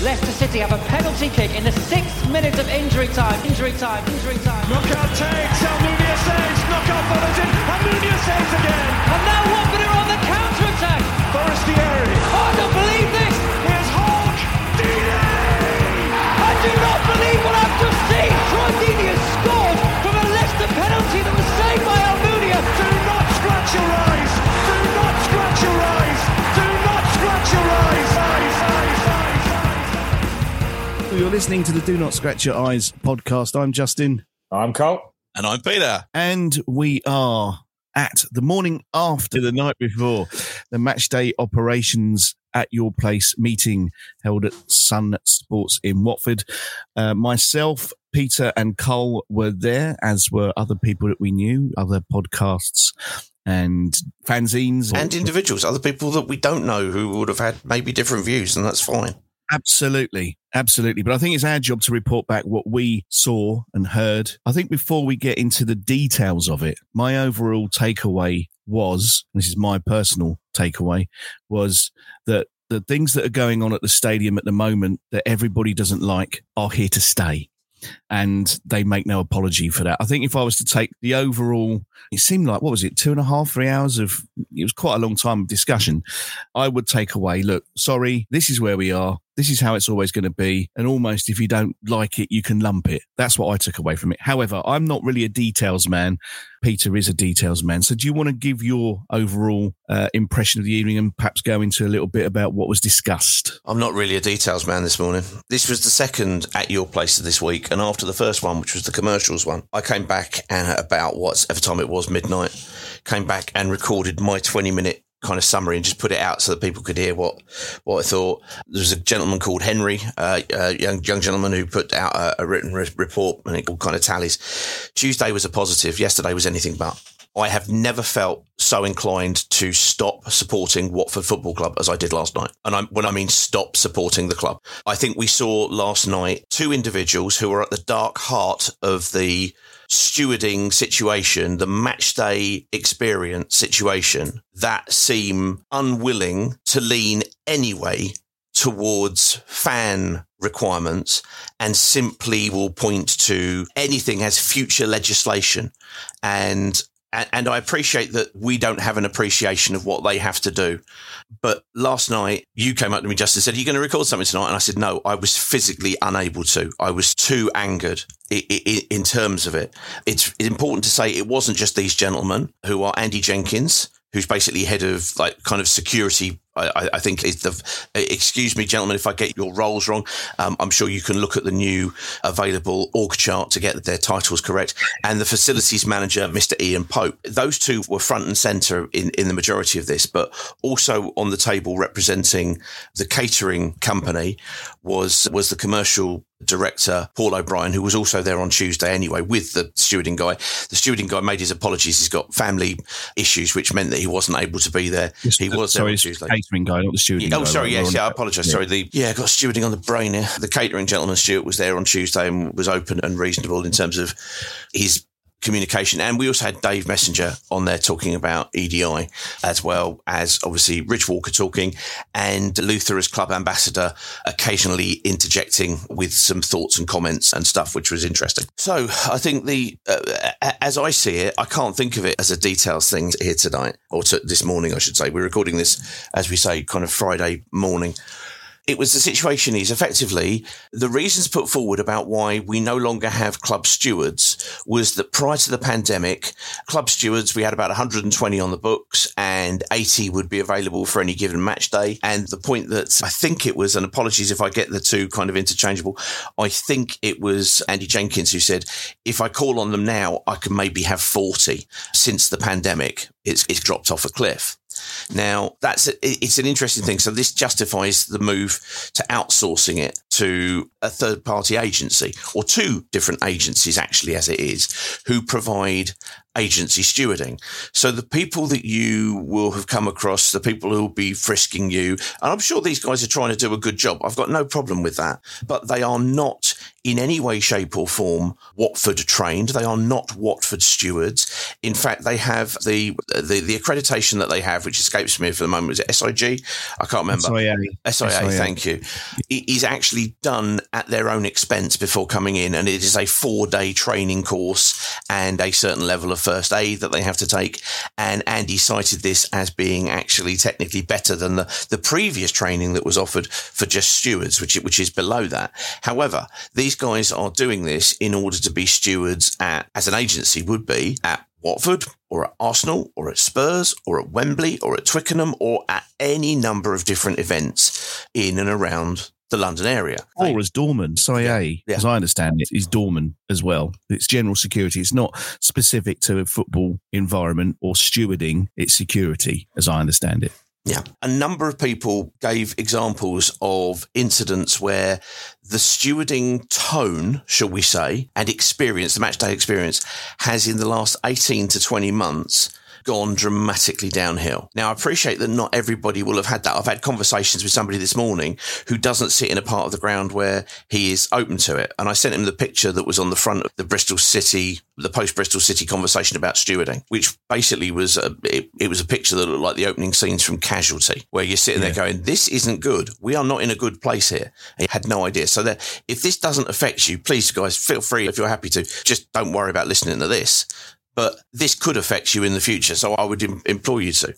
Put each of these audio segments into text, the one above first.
Leicester City have a penalty kick in the sixth minute of injury time. Injury time. Injury time. Knockaert takes. Almunia saves. Knockaert follows in. Almunia saves again. And now Watford are on the counter attack. Forestieri. Oh, I don't believe this. Here's Hogg. Deeney. I do not believe what I've just seen. Troy Deeney has scored from a Leicester penalty that was saved by Almunia. Do not scratch your eyes. Do not scratch your eyes. Do not scratch your eyes, You're listening to the Do Not Scratch Your Eyes podcast. I'm Justin, I'm Cole. And I'm Peter. and we are at the morning after the night before the match day operations at your place meeting held at Sun Sports in Watford. Uh, myself, Peter, and Cole were there, as were other people that we knew, other podcasts and fanzines. And individuals, other people that we don't know who would have had maybe different views, and that's fine. Absolutely. Absolutely. But I think it's our job to report back what we saw and heard. I think before we get into the details of it, my overall takeaway was and this is my personal takeaway was that the things that are going on at the stadium at the moment that everybody doesn't like are here to stay. And they make no apology for that. I think if I was to take the overall, it seemed like, what was it, two and a half, three hours of, it was quite a long time of discussion. I would take away, look, sorry, this is where we are. This is how it's always going to be. And almost if you don't like it, you can lump it. That's what I took away from it. However, I'm not really a details man. Peter is a details man. So do you want to give your overall uh, impression of the evening and perhaps go into a little bit about what was discussed? I'm not really a details man this morning. This was the second at your place this week, and after the first one, which was the commercials one, I came back and at about whatever time it was, midnight, came back and recorded my 20 minute kind of summary and just put it out so that people could hear what what I thought. There was a gentleman called Henry, uh, a young young gentleman who put out a, a written re- report and it all kind of tallies. Tuesday was a positive. Yesterday was anything but. I have never felt so inclined to stop supporting Watford Football Club as I did last night. And I'm, when I mean stop supporting the club, I think we saw last night two individuals who are at the dark heart of the stewarding situation, the match day experience situation that seem unwilling to lean anyway towards fan requirements and simply will point to anything as future legislation. And and, I appreciate that we don't have an appreciation of what they have to do. But last night, you came up to me just and said, Are you going to record something tonight? And I said, No, I was physically unable to. I was too angered in terms of it. It's important to say it wasn't just these gentlemen who are Andy Jenkins, who's basically head of like kind of security. I, I think is the. Excuse me, gentlemen, if I get your roles wrong. Um, I'm sure you can look at the new available org chart to get their titles correct. And the facilities manager, Mr. Ian Pope. Those two were front and centre in in the majority of this, but also on the table representing the catering company was was the commercial director Paul O'Brien, who was also there on Tuesday anyway with the stewarding guy. The stewarding guy made his apologies. He's got family issues, which meant that he wasn't able to be there. He was there sorry, on Tuesday. catering guy, not the stewarding Oh, guy, sorry. right? Yes, We're yeah. I apologise. yeah. Sorry. The yeah, I got stewarding on the brain here. The catering gentleman Stuart was there on Tuesday and was open and reasonable in terms of his communication. And we also had Dave Messenger on there talking about EDI, as well as obviously Rich Walker talking and Luther as club ambassador occasionally interjecting with some thoughts and comments and stuff, which was interesting. So I think the, uh, as I see it, I can't think of it as a details thing here tonight or to this morning, I should say. We're recording this, as we say, kind of Friday morning it was the situation is effectively the reasons put forward about why we no longer have club stewards was that prior to the pandemic, club stewards, we had about 120 on the books and 80 would be available for any given match day. And the point that I think it was, and apologies if I get the two kind of interchangeable, I think it was Andy Jenkins who said, if I call on them now, I can maybe have 40 since the pandemic. It's, it's dropped off a cliff. Now, that's it's an interesting thing. So this justifies the move to outsourcing it to a third party agency or two different agencies, actually, as it is, who provide agency stewarding. So the people that you will have come across, the people who will be frisking you, and I'm sure these guys are trying to do a good job. I've got no problem with that, but they are not in any way, shape or form Watford trained. They are not Watford stewards. In fact, they have the, the, the accreditation that they have, which escapes me for the moment. Is it SIG? I can't remember. SIA. SIA, SIA. thank you. It is actually done at their own expense before coming in, and it is a four day training course and a certain level of first aid that they have to take. And Andy cited this as being actually technically better than the, the previous training that was offered for just stewards, which, which is below that. However, these guys are doing this in order to be stewards at, as an agency would be, at Watford or at Arsenal or at Spurs or at Wembley or at Twickenham or at any number of different events in and around the London area. Or as Dorman, SIA, Yeah. as I understand it, is Dorman as well. It's general security. It's not specific to a football environment or stewarding. It's security, as I understand it. Yeah. A number of people gave examples of incidents where the stewarding tone, shall we say, and experience, the match day experience, has in the last 18 to 20 months gone dramatically downhill. Now, I appreciate that not everybody will have had that. I've had conversations with somebody this morning who doesn't sit in a part of the ground where he is open to it. And I sent him the picture that was on the front of the Bristol City, the post Bristol City conversation about stewarding, which basically was a, it, it was a picture that looked like the opening scenes from Casualty, where you're sitting there going, this isn't good. We are not in a good place here. And he had no idea. So that if this doesn't affect you, please guys, feel free if you're happy to, just don't worry about listening to this but this could affect you in the future. So I would im- implore you to.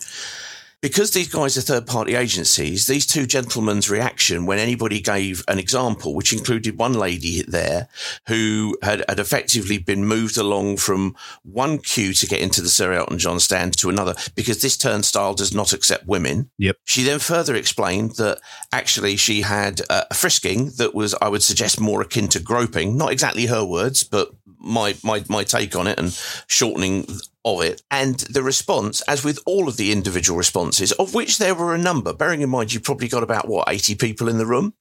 Because these guys are third party agencies, these two gentlemen's reaction when anybody gave an example, which included one lady there who had, had effectively been moved along from one queue to get into the Sir Elton John stand to another because this turnstile does not accept women. Yep. She then further explained that actually she had a frisking that was, I would suggest, more akin to groping. Not exactly her words, but my my my take on it and shortening of it. And the response, as with all of the individual responses, of which there were a number, bearing in mind you probably got about what eighty people in the room.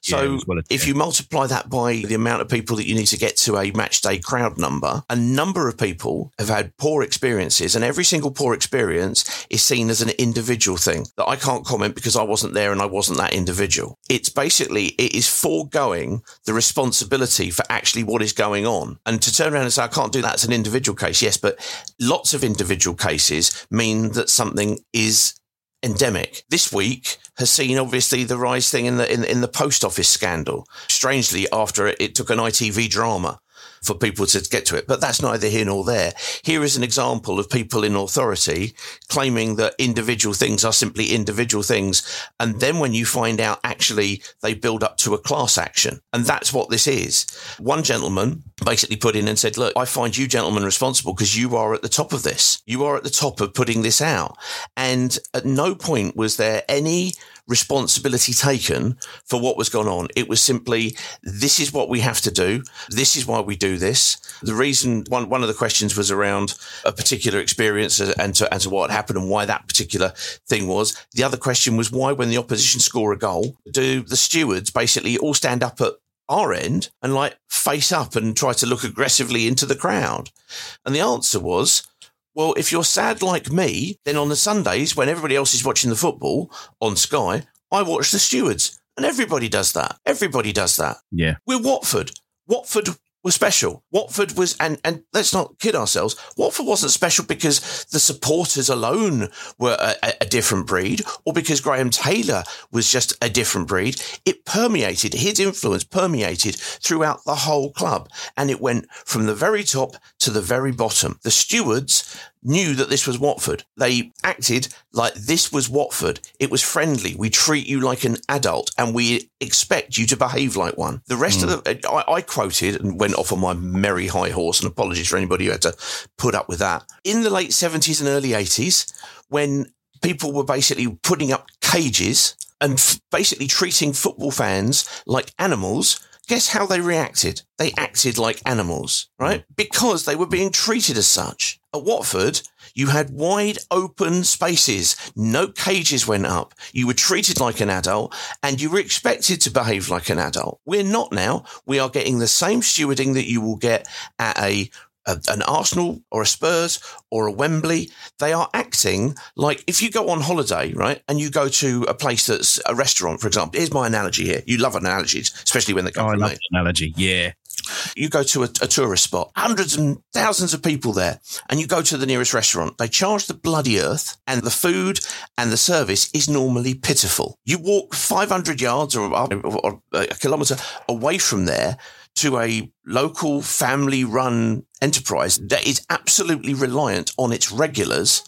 So was well if you multiply that by the amount of people that you need to get to a match day crowd number, a number of people have had poor experiences, and every single poor experience is seen as an individual thing that I can't comment because I wasn't there and I wasn't that individual. It's basically it is foregoing the responsibility for actually what is going on, and to turn around and say I can't do that as an individual case, yes, but lots of individual cases mean that something is endemic. This week has seen obviously the rise thing in the in, in the post office scandal. Strangely, after it, it took an ITV drama for people to get to it, but that's neither here nor there. Here is an example of people in authority claiming that individual things are simply individual things, and then when you find out actually they build up to a class action, and that's what this is. One gentleman basically put in and said, "Look, I find you gentlemen responsible because you are at the top of this. You are at the top of putting this out." And at no point was there any responsibility taken for what was going on. It was simply, this is what we have to do. This is why we do this. The reason, one, one of the questions was around a particular experience and to, and to what happened and why that particular thing was. The other question was why, when the opposition score a goal, do the stewards basically all stand up at our end and like face up and try to look aggressively into the crowd? And the answer was, well, if you're sad like me, then on the Sundays when everybody else is watching the football on Sky, I watch the stewards. And everybody does that. Everybody does that. Yeah. We're Watford. Watford was special. Watford was, and, and let's not kid ourselves, Watford wasn't special because the supporters alone were a, a different breed or because Graham Taylor was just a different breed. It permeated, his influence permeated throughout the whole club and it went from the very top to the very bottom. The stewards knew that this was Watford. They acted like this was Watford. It was friendly. We treat you like an adult and we expect you to behave like one. The rest mm. of the, I, I, quoted and went off on my merry high horse and apologies for anybody who had to put up with that. In the late 70s and early 80s, when people were basically putting up cages and f- basically treating football fans like animals, guess how they reacted? They acted like animals, right? Because they were being treated as such. At Watford, you had wide open spaces. No cages went up. You were treated like an adult and you were expected to behave like an adult. We're not now. We are getting the same stewarding that you will get at a a, an Arsenal or a Spurs or a Wembley, they are acting like if you go on holiday, right, and you go to a place that's a restaurant, for example. Here's my analogy here. You love analogies, especially when they come oh, from I love me. analogy. Yeah. You go to a, a, tourist spot, hundreds and thousands of people there, and you go to the nearest restaurant. They charge the bloody earth, and the food and the service is normally pitiful. You walk 500 yards or, or, or a kilometre away from there to a local family run enterprise that is absolutely reliant on its regulars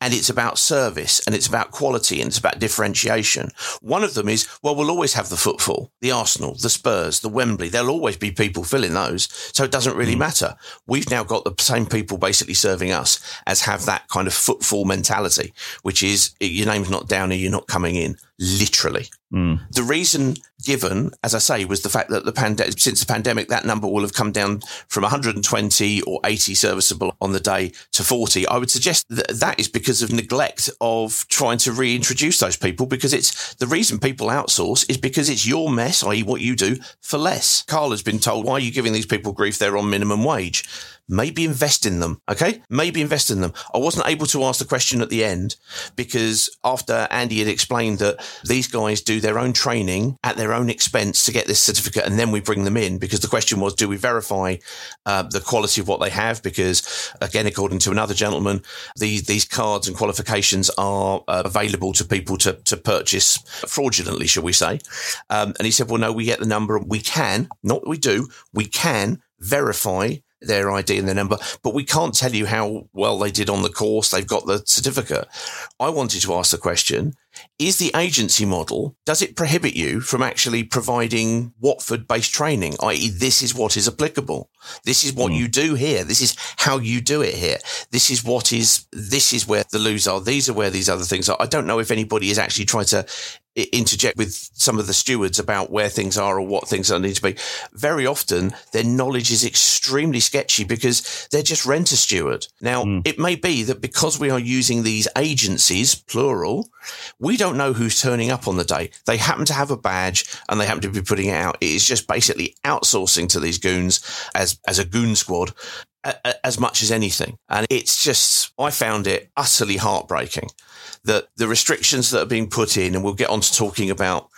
and it's about service and it's about quality and it's about differentiation. One of them is, well, we'll always have the footfall, the Arsenal, the Spurs, the Wembley. There'll always be people filling those. So it doesn't really mm. matter. We've now got the same people basically serving us as have that kind of footfall mentality, which is your name's not down here, you're not coming in literally. Mm. The reason given, as I say, was the fact that the pandemic, since the pandemic, that number will have come down from 120 or 80 serviceable on the day to 40. I would suggest that that is because of neglect of trying to reintroduce those people because it's the reason people outsource is because it's your mess, i.e. what you do for less. Carl has been told, why are you giving these people grief? They're on minimum wage maybe invest in them. Okay. Maybe invest in them. I wasn't able to ask the question at the end because after Andy had explained that these guys do their own training at their own expense to get this certificate and then we bring them in because the question was, do we verify uh, the quality of what they have? Because again, according to another gentleman, these, these cards and qualifications are uh, available to people to, to purchase fraudulently, shall we say. Um, and he said, well, no, we get the number. We can, not we do, we can verify their ID and their number, but we can't tell you how well they did on the course. They've got the certificate. I wanted to ask the question, is the agency model, does it prohibit you from actually providing Watford based training? I.e., this is what is applicable. This is what mm. you do here. This is how you do it here. This is what is, this is where the loos are. These are where these other things are. I don't know if anybody is actually trying to interject with some of the stewards about where things are or what things need to be. Very often their knowledge is extremely sketchy because they're just rent a steward. Now, mm. it may be that because we are using these agencies, plural, we don't know who's turning up on the day. They happen to have a badge and they happen to be putting it out. It is just basically outsourcing to these goons as, as a goon squad as much as anything. And it's just, I found it utterly heartbreaking that the restrictions that are being put in, and we'll get on to talking about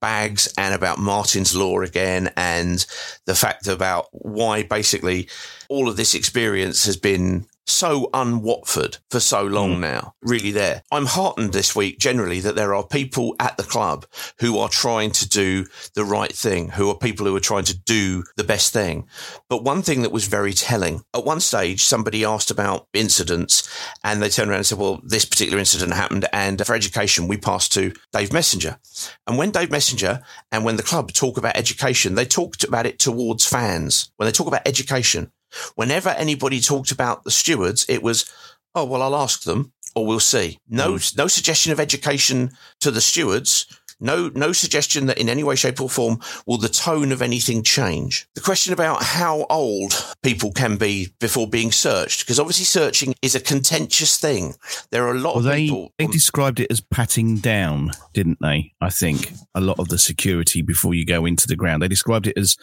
bags and about Martyn's Law again, and the fact about why basically all of this experience has been so un-Watford for so long mm. now, really there. I'm heartened this week generally that there are people at the club who are trying to do the right thing, who are people who are trying to do the best thing. But one thing that was very telling, at one stage, somebody asked about incidents and they turned around and said, well, this particular incident happened. And for education, we passed to Dave Messenger. And when Dave Messenger and when the club talk about education, they talked about it towards fans. When they talk about education, Whenever anybody talked about the stewards, it was, oh, well, I'll ask them or we'll see. No, mm. no suggestion of education to the stewards. No, no suggestion that in any way, shape or form will the tone of anything change. The question about how old people can be before being searched, because obviously searching is a contentious thing. There are a lot well, of they, people. They described it as patting down, didn't they? I think a lot of the security before you go into the ground. They described it as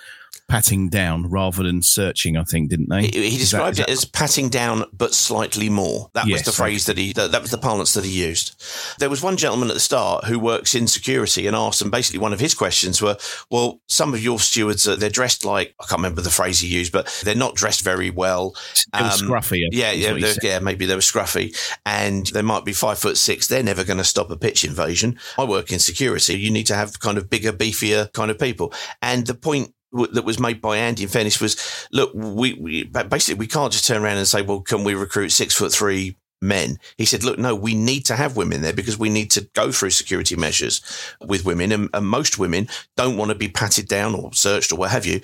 patting down rather than searching. I think, didn't they? He, he that- described that- it as patting down, but slightly more. That Yes, was the phrase that he. That, that was the parlance that he used. There was one gentleman at the start who works in security and asked, and basically one of his questions were, "Well, some of your stewards are they're dressed like I can't remember the phrase he used, but they're not dressed very well. Um, scruffy. Yeah, yeah, what he they're- said. yeah. Maybe they were scruffy, and they might be five foot six. They're never going to stop a pitch invasion. I work in security. You need to have kind of bigger, beefier kind of people. And the point that was made by Andy in fairness was, look, we, we basically we can't just turn around and say, well, can we recruit six foot three? Men. He said, look, no, we need to have women there because we need to go through security measures with women. And, and most women don't want to be patted down or searched or what have you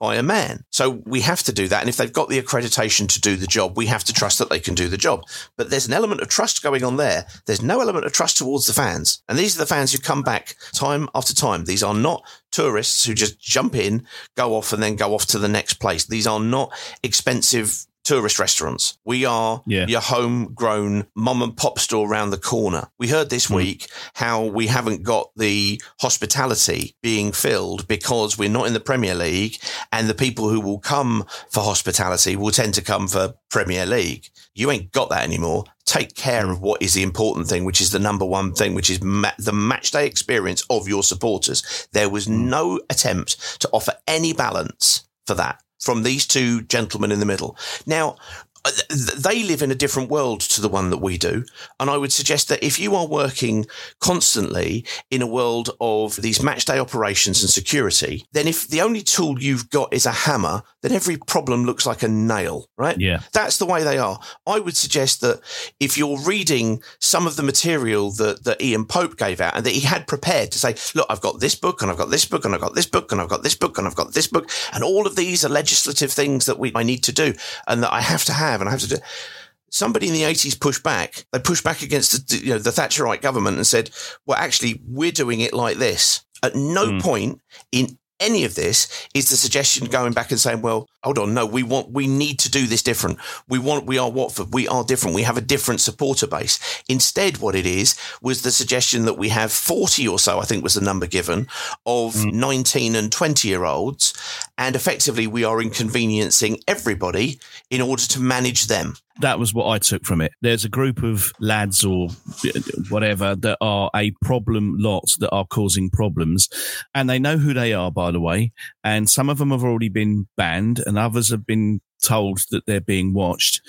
by a man. So we have to do that. And if they've got the accreditation to do the job, we have to trust that they can do the job. But there's an element of trust going on there. There's no element of trust towards the fans. And these are the fans who come back time after time. These are not tourists who just jump in, go off and then go off to the next place. These are not expensive tourist restaurants. We are Yeah. your homegrown mom and pop store around the corner. We heard this Hmm. week how we haven't got the hospitality being filled because we're not in the Premier League and the people who will come for hospitality will tend to come for Premier League. You ain't got that anymore. Take care of what is the important thing, which is the number one thing, which is ma- the match day experience of your supporters. There was no attempt to offer any balance for that from these two gentlemen in the middle. Now, Uh, they live in a different world to the one that we do. And I would suggest that if you are working constantly in a world of these match day operations and security, then if the only tool you've got is a hammer, then every problem looks like a nail, right? Yeah. That's the way they are. I would suggest that if you're reading some of the material that, that Ian Pope gave out and that he had prepared to say, look, I've got this book and I've got this book and I've got this book and I've got this book and I've got this book and all of these are legislative things that we, I need to do and that I have to have and I have to do. Somebody in the 80s pushed back. They pushed back against the, you know, the Thatcherite government and said, well, actually, we're doing it like this. At no hmm. point in any of this is the suggestion going back and saying, well, hold on, no, we want, we need to do this different. We want, we are Watford. We are different. We have a different supporter base. Instead, what it is was the suggestion that we have 40 or so, I think was the number given of mm. 19 and 20 year olds. And effectively we are inconveniencing everybody in order to manage them. That was what I took from it. There's a group of lads or whatever that are a problem lot that are causing problems, and they know who they are, by the way. And some of them have already been banned, and others have been told that they're being watched.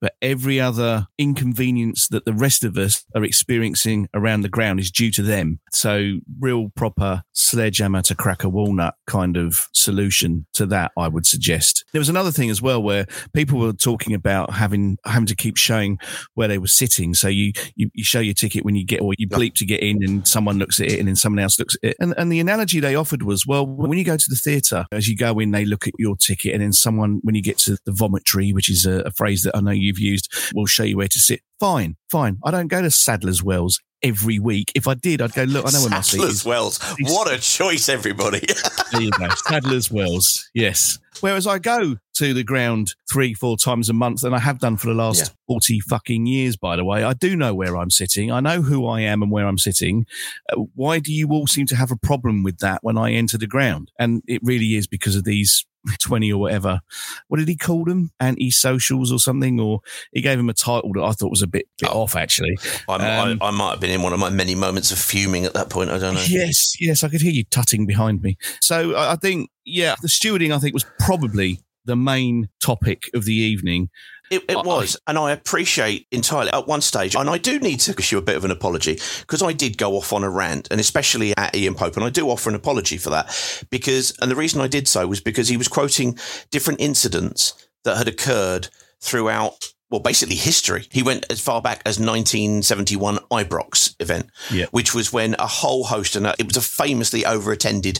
But every other inconvenience that the rest of us are experiencing around the ground is due to them. So, real proper sledgehammer to crack a walnut kind of solution to that, I would suggest. There was another thing as well where people were talking about having having to keep showing where they were sitting. So you you, you show your ticket when you get, or you bleep to get in, and someone looks at it, and then someone else looks at it. And and the analogy they offered was, well, when you go to the theatre, as you go in, they look at your ticket, and then someone, when you get to the vomitory, which is a, a phrase that I know you've used, We'll show you where to sit. Fine, fine. I don't go to Sadler's Wells every week. If I did, I'd go look. I know where my seat Sadler's. Wells. What a choice, everybody. There you go. Sadler's Wells. Yes. Whereas I go to the ground three, four times a month, and I have done for the last Yeah. 40 fucking years, by the way. I do know where I'm sitting. I know who I am and where I'm sitting. Uh, why do you all seem to have a problem with that when I enter the ground? And it really is because of these 20 or whatever. What did he call them? Anti socials or something? Or he gave him a title that I thought was a bit, bit Oh. off, actually. Um, I, I might have been in one of my many moments of fuming at that point. I don't know. Yes, yes, I could hear you tutting behind me. So I I think, yeah, the stewarding, I think, was probably the main topic of the evening. It, I- it was, and I appreciate entirely at one stage, and I do need to issue a bit of an apology because I did go off on a rant, and especially at Ian Pope, and I do offer an apology for that because, and the reason I did so was because he was quoting different incidents that had occurred throughout. Well, basically history. He went as far back as 1971 Ibrox event, Yeah. which was when a whole host and uh, it was a famously over-attended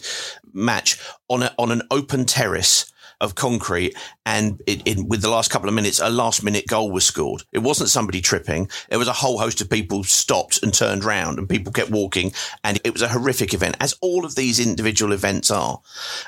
match on a, on an open terrace of concrete and it, in with the last couple of minutes a last minute goal was scored. It wasn't somebody tripping. It was a whole host of people stopped and turned round and people kept walking and it was a horrific event as all of these individual events are.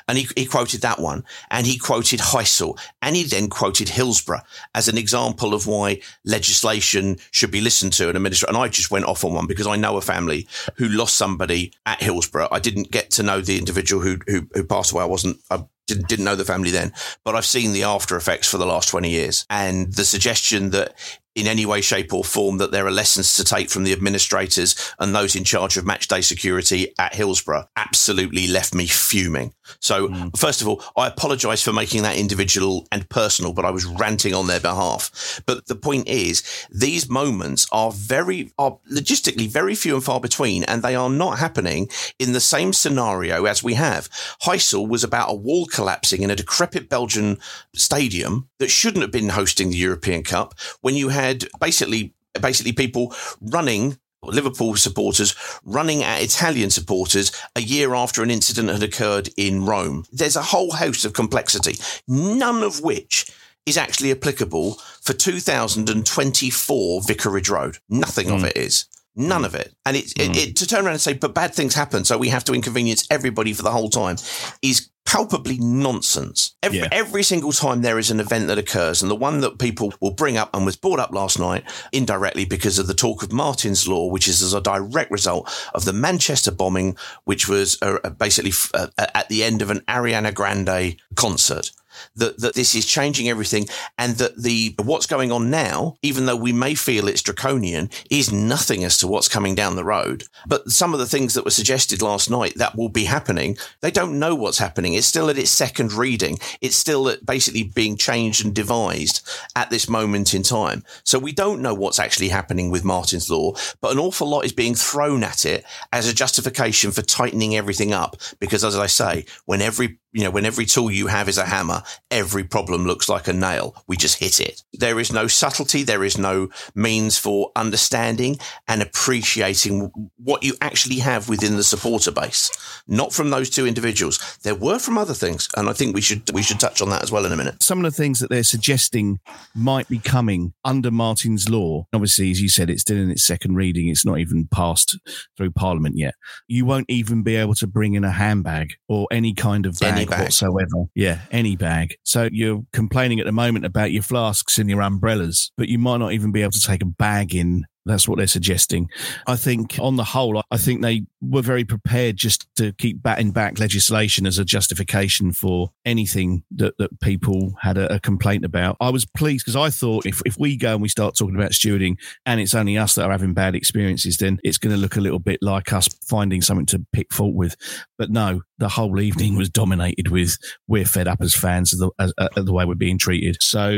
And he, he quoted that one and he quoted Heysel and he then quoted Hillsborough as an example of why legislation should be listened to and administered. And I just went off on one because I know a family who lost somebody at Hillsborough. I didn't get to know the individual who who, who passed away. I wasn't I didn't, didn't know the family then, but I've seen the after effects for the last 20 years. And the suggestion that in any way, shape, or form that there are lessons to take from the administrators and those in charge of match day security at Hillsborough absolutely left me fuming. So, mm. first of all, I apologise for making that individual and personal, but I was ranting on their behalf. But the point is, these moments are very, are logistically very few and far between, and they are not happening in the same scenario as we have. Heysel was about a wall collapsing in a decrepit Belgian stadium that shouldn't have been hosting the European Cup when you had basically basically people running Liverpool supporters running at Italian supporters a year after an incident had occurred in Rome. There's a whole host of complexity, none of which is actually applicable for 2024 Vicarage Road. Nothing mm. of it is. None of it. And it, mm. it, it, to turn around and say, but bad things happen, so we have to inconvenience everybody for the whole time is palpably nonsense. Every, yeah. every single time there is an event that occurs, and the one that people will bring up and was brought up last night indirectly because of the talk of Martyn's Law, which is as a direct result of the Manchester bombing, which was uh, basically uh, at the end of an Ariana Grande concert that, that this is changing everything and that the what's going on now, even though we may feel it's draconian, is nothing as to what's coming down the road. But some of the things that were suggested last night that will be happening, they don't know what's happening. It's still at its second reading. It's still basically being changed and devised at this moment in time. So we don't know what's actually happening with Martyn's Law, but an awful lot is being thrown at it as a justification for tightening everything up. Because as I say, when every you know, when every tool you have is a hammer, every problem looks like a nail. We just hit it. There is no subtlety. There is no means for understanding and appreciating what you actually have within the supporter base. Not from those two individuals. There were from other things. And I think we should, we should touch on that as well in a minute. Some of the things that they're suggesting might be coming under Martyn's law. Obviously, as you said, it's still in its second reading. It's not even passed through parliament yet. You won't even be able to bring in a handbag or any kind of bag bag, whatsoever. Yeah, any bag. So you're complaining at the moment about your flasks and your umbrellas, but you might not even be able to take a bag in that's what they're suggesting. I think, on the whole, I think they were very prepared just to keep batting back legislation as a justification for anything that, that people had a, a complaint about. I was pleased because I thought if, if we go and we start talking about stewarding and it's only us that are having bad experiences, then it's going to look a little bit like us finding something to pick fault with. But no, the whole evening was dominated with we're fed up as fans of the, as, uh, the way we're being treated. So,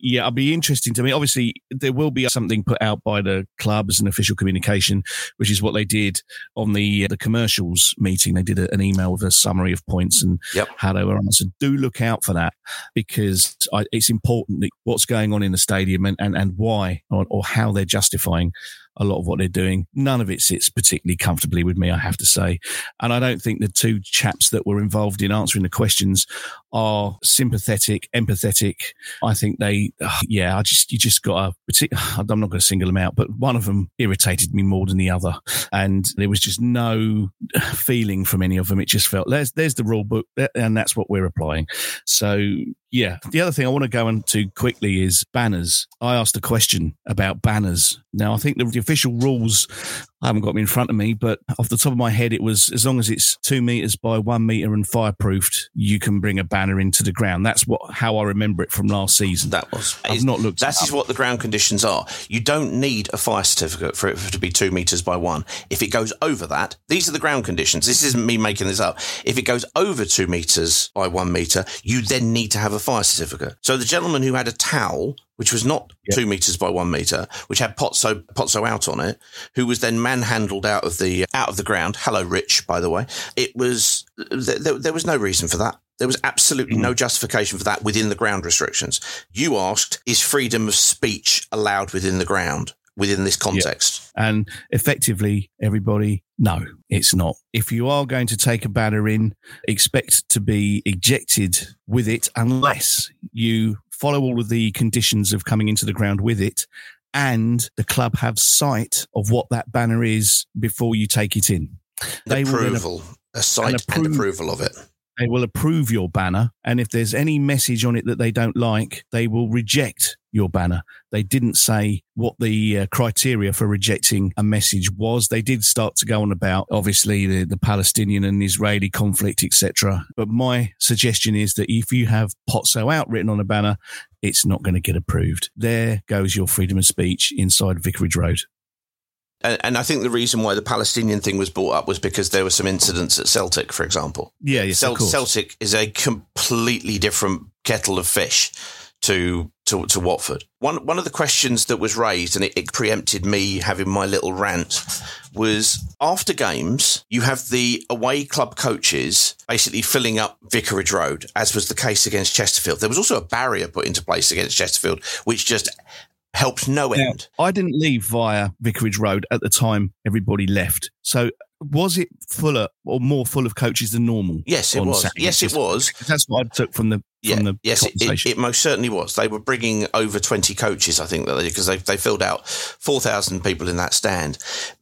yeah, it'll be interesting to me. Obviously, there will be something put out by the club as an official communication, which is what they did on the uh, the commercials meeting. They did a, an email with a summary of points and yep. how they were answered. Do look out for that because I, it's important that what's going on in the stadium and, and, and why or, or how they're justifying a lot of what they're doing. None of it sits particularly comfortably with me, I have to say. And I don't think the two chaps that were involved in answering the questions are sympathetic, empathetic. I think they, yeah, I just, you just got to, I'm not going to single them out, but one of them irritated me more than the other. And there was just no feeling from any of them. It just felt, there's, there's the rule book and that's what we're applying. So yeah. The other thing I want to go into quickly is banners. I asked a question about banners. Now, I think the, the, official rules, I haven't got them in front of me, but off the top of my head, it was as long as it's two meters by one meter and fireproofed, you can bring a banner into the ground. That's what how I remember it from last season. That was. I've not looked. That is what the ground conditions are. You don't need a fire certificate for it to be two meters by one. If it goes over that, these are the ground conditions. This isn't me making this up. If it goes over two meters by one meter, you then need to have a a fire certificate. So the gentleman who had a towel, which was not yep. two meters by one meter, which had Pozzo Pozzo out on it, who was then manhandled out of the out of the ground. Hello, Rich, by the way. It was there, there was no reason for that. There was absolutely mm-hmm. no justification for that within the ground restrictions. You asked, is freedom of speech allowed within the ground? within this context. And effectively, everybody, no, it's not. If you are going to take a banner in, expect to be ejected with it unless you follow all of the conditions of coming into the ground with it and the club have sight of what that banner is before you take it in. They approval, a sight and, appro- and approval of it they will approve your banner. And if there's any message on it that they don't like, they will reject your banner. They didn't say what the uh, criteria for rejecting a message was. They did start to go on about obviously the, the Palestinian and Israeli conflict, etc. But my suggestion is that if you have Pozzo out written on a banner, it's not going to get approved. There goes your freedom of speech inside Vicarage Road. And, and I think the reason why the Palestinian thing was brought up was because there were some incidents at Celtic, for example. Yeah, yes, Cel- of course. Celtic is a completely different kettle of fish to to, to Watford. One one of the questions that was raised, and it, it preempted me having my little rant, was after games you have the away club coaches basically filling up Vicarage Road, as was the case against Chesterfield. There was also a barrier put into place against Chesterfield, which just helped no Now, end. I didn't leave via Vicarage Road at the time everybody left. So was it fuller or more full of coaches than normal? Yes, it was. Saturday? Yes, it was. That's what I took from the Yeah, from the yes, it, it, most certainly was. They were bringing over 20 coaches, I think, that because they, they filled out 4,000 people in that stand.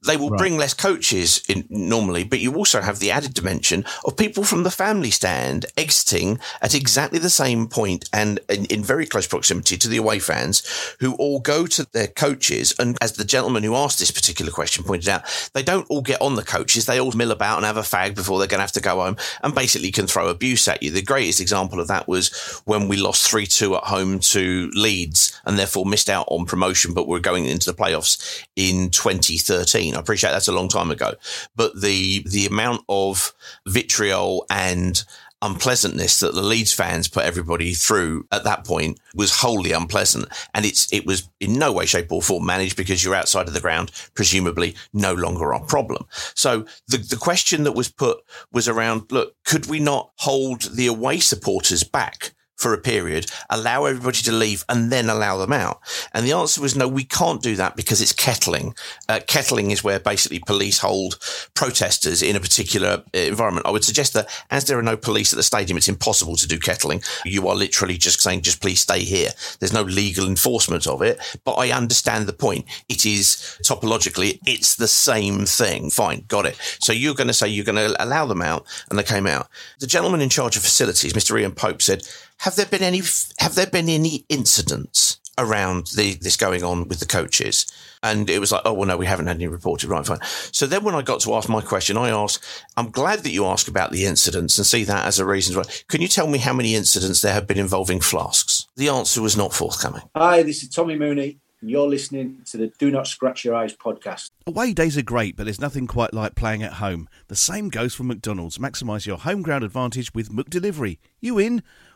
They will Right. bring less coaches in normally, but you also have the added dimension of people from the family stand exiting at exactly the same point and in, in very close proximity to the away fans who all go to their coaches. And as the gentleman who asked this particular question pointed out, they don't all get on the coaches. They all mill about and have a fag before they're going to have to go home and basically can throw abuse at you. The greatest example of that was when we lost 3 2 at home to Leeds and therefore missed out on promotion, but we're going into the playoffs in 2013. I appreciate that's a long time ago, but the, the amount of vitriol and unpleasantness that the Leeds fans put everybody through at that point was wholly unpleasant. And it's, it was in no way, shape or form managed because you're outside of the ground, presumably no longer our problem. So the, the question that was put was around, look, could we not hold the away supporters back? For a period, allow everybody to leave and then allow them out. And the answer was no, we can't do that because it's kettling. Uh, kettling is where basically police hold protesters in a particular uh, environment. I would suggest that as there are no police at the stadium, it's impossible to do kettling. You are literally just saying, just please stay here. There's no legal enforcement of it, but I understand the point. It is topologically, it's the same thing. Fine. Got it. So you're going to say you're going to allow them out and they came out. The gentleman in charge of facilities, Mr. Ian Pope said, have there been any, have there been any incidents around the, this going on with the coaches? And it was like, oh, well, no, we haven't had any reported. Right, fine. So then when I got to ask my question, I asked, I'm glad that you ask about the incidents and see that as a reason. Right. Can you tell me how many incidents there have been involving flasks? The answer was not forthcoming. Hi, this is Tommy Mooney, and you're listening to the Do Not Scratch Your Eyes podcast. Away days are great, but there's nothing quite like playing at home. The same goes for McDonald's. Maximise your home ground advantage with McDelivery. You in?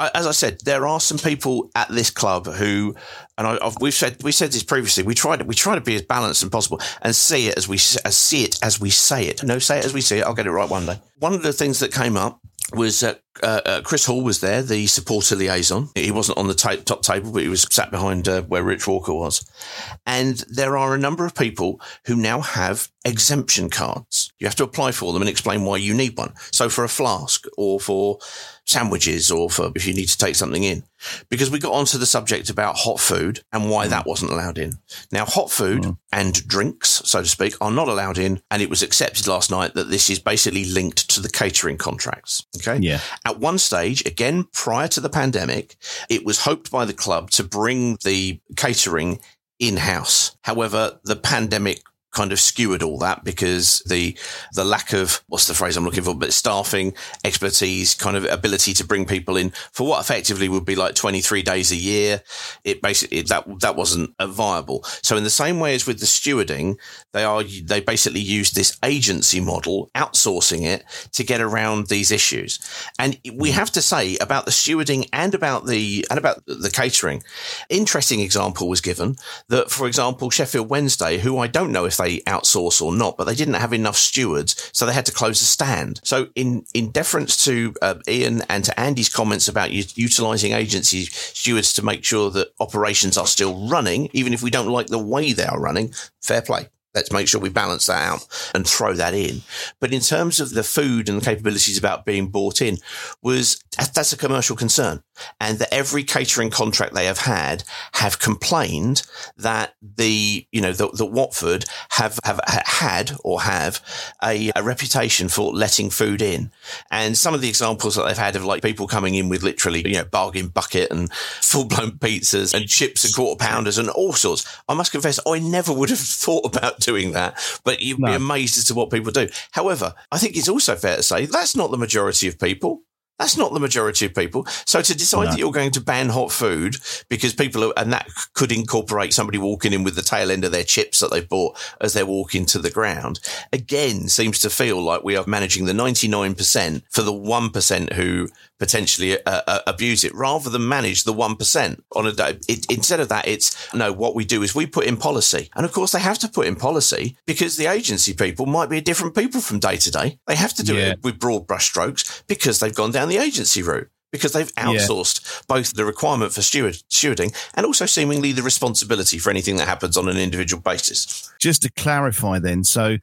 As I said, there are some people at this club who, and I, we've said we said this previously. We try to we try to be as balanced as possible and see it as we as see it as we say it. No, say it as we see it. I'll get it right one day. One of the things that came up was uh, uh, uh, Chris Hall was there, the supporter liaison. He wasn't on the top table, but he was sat behind uh, where Rich Walker was. And there are a number of people who now have exemption cards. You have to apply for them and explain why you need one. So for a flask or for sandwiches or for if you need to take something in. Because we got onto the subject about hot food and why that wasn't allowed in. Now, hot food and drinks, so to speak, are not allowed in. And it was accepted last night that this is basically linked to the catering contracts. Okay. Yeah. At one stage, again, prior to the pandemic, it was hoped by the club to bring the catering in house. However, the pandemic kind of skewered all that because the the lack of what's the phrase I'm looking for, but staffing, expertise, kind of ability to bring people in for what effectively would be like 23 days a year. It basically that that wasn't viable. So in the same way as with the stewarding, they are they basically used this agency model, outsourcing it to get around these issues. And we mm. have to say about the stewarding and about the and about the catering. Interesting example was given that, for example, Sheffield Wednesday, who I don't know if they outsource or not, but they didn't have enough stewards, so they had to close the stand. So in in deference to uh, Ian and to Andy's comments about u- utilising agency stewards to make sure that operations are still running, even if we don't like the way they are running, fair play. Let's make sure we balance that out and throw that in. But in terms of the food and the capabilities about being bought in, was that's a commercial concern, and that every catering contract they have had have complained that the you know that, Watford have have had or have a, a reputation for letting food in, and some of the examples that they've had of like people coming in with literally you know bargain bucket and full blown pizzas and chips and quarter pounders and all sorts. I must confess, I never would have thought about doing that, but you'd no. be amazed as to what people do. However, I think it's also fair to say that's not the majority of people. That's not the majority of people. So to decide no. that you're going to ban hot food because people are, and that could incorporate somebody walking in with the tail end of their chips that they've bought as they're walking to the ground, again seems to feel like we are managing the 99% for the 1% who potentially uh, uh, abuse it rather than manage the 1% on a day. It, instead of that, it's no, what we do is we put in policy. And of course, they have to put in policy because the agency people might be a different people from day to day. They have to do yeah. it with broad brushstrokes because they've gone down the agency route because they've outsourced yeah. both the requirement for steward, stewarding and also seemingly the responsibility for anything that happens on an individual basis. Just to clarify then, so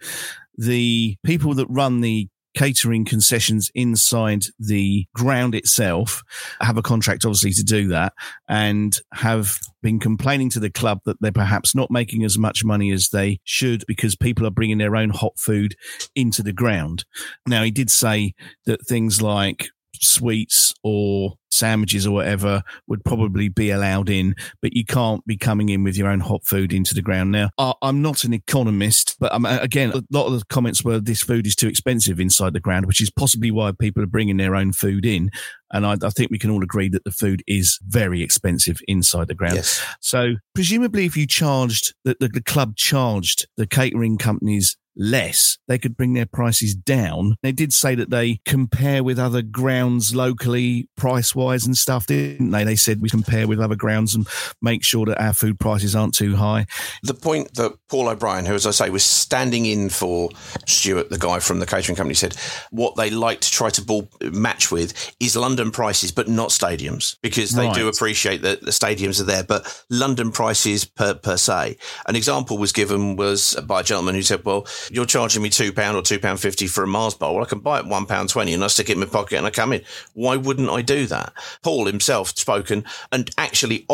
the people that run the catering concessions inside the ground itself have a contract obviously to do that and have been complaining to the club that they're perhaps not making as much money as they should because people are bringing their own hot food into the ground. Now, he did say that things like sweets or sandwiches or whatever would probably be allowed in, but you can't be coming in with your own hot food into the ground. Now, I'm not an economist, but um, I'm, again, a lot of the comments were this food is too expensive inside the ground, which is possibly why people are bringing their own food in. And I, I think we can all agree that the food is very expensive inside the ground. Yes. So presumably if you charged, the, the, the club charged the catering companies less, they could bring their prices down. They did say that they compare with other grounds locally, price wise and stuff, didn't they? They said we compare with other grounds and make sure that our food prices aren't too high. The point that Paul O'Brien, who, as I say, was standing in for Stuart, the guy from the catering company, said what they like to try to ball match with is London prices, but not stadiums, because they right. do appreciate that the stadiums are there, but London prices per, per se. An example was given was by a gentleman who said, well, you're charging me two pound or two pound fifty for a Mars bar. Well, I can buy it one pound twenty and I stick it in my pocket and I come in. Why wouldn't I do that? Paul himself spoken and actually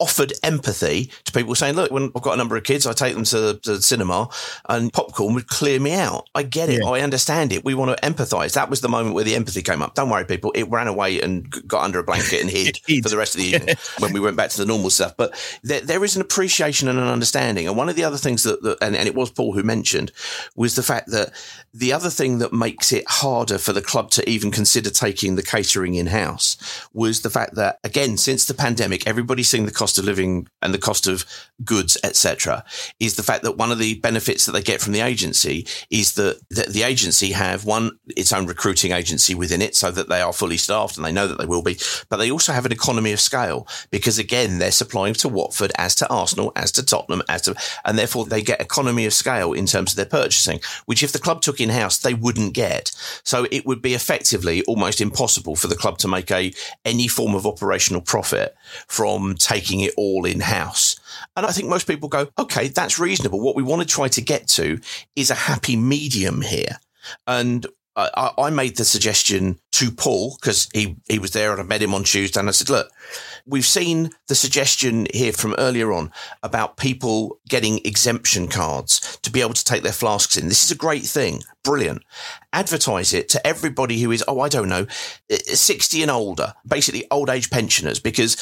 offered empathy to people saying, look, when I've got a number of kids, I take them to the, to the cinema and popcorn would clear me out. I get it. Yeah. I understand it. We want to empathize. That was the moment where the empathy came up. Don't worry, people. It ran away and got under a blanket and hid for the rest of the evening when we went back to the normal stuff. But there, there is an appreciation and an understanding. And one of the other things that, that and, and it was Paul who mentioned, was the fact that the other thing that makes it harder for the club to even consider taking the catering in house was the fact that, again, since the pandemic, everybody's seeing the cost of living and the cost of goods, etc. Is the fact that one of the benefits that they get from the agency is that the, the agency have one its own recruiting agency within it, so that they are fully staffed and they know that they will be, but they also have an economy of scale because again they're supplying to Watford as to Arsenal, as to Tottenham, as to, and therefore they get economy of scale in terms of their purchasing, which if the club took in house they wouldn't get. So it would be effectively almost impossible for the club to make a any form of operational profit from taking it all in house. And I think most people go, okay, that's reasonable. What we want to try to get to is a happy medium here. And I, I, made the suggestion to Paul because he, he was there and I met him on Tuesday and I said, look, we've seen the suggestion here from earlier on about people getting exemption cards to be able to take their flasks in. This is a great thing. Brilliant. Advertise it to everybody who is, oh, I don't know, eh, eh, 60 and older, basically old age pensioners, because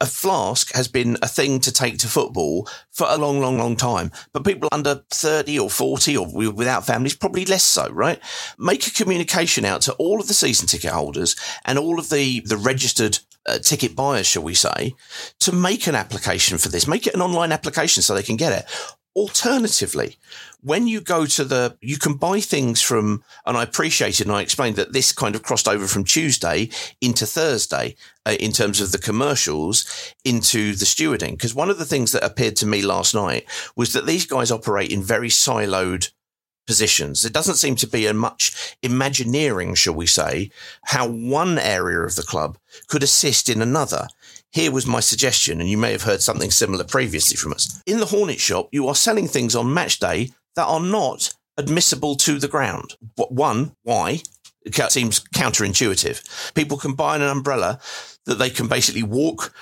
a flask has been a thing to take to football for a long, long, long time. But people under 30 or 40 or without families, probably less so, right? Make a communication out to all of the season ticket holders and all of the, the registered uh, ticket buyers, shall we say, to make an application for this. Make it an online application so they can get it. Alternatively, when you go to the, you can buy things from, and I appreciated and I explained that this kind of crossed over from Tuesday into Thursday uh, in terms of the commercials into the stewarding. Because one of the things that appeared to me last night was that these guys operate in very siloed positions. There doesn't seem to be a much imagineering, shall we say, how one area of the club could assist in another. Here was my suggestion, and you may have heard something similar previously from us. In the Hornet shop, you are selling things on match day that are not admissible to the ground. One, why? It seems counterintuitive. People can buy an umbrella that they can basically walk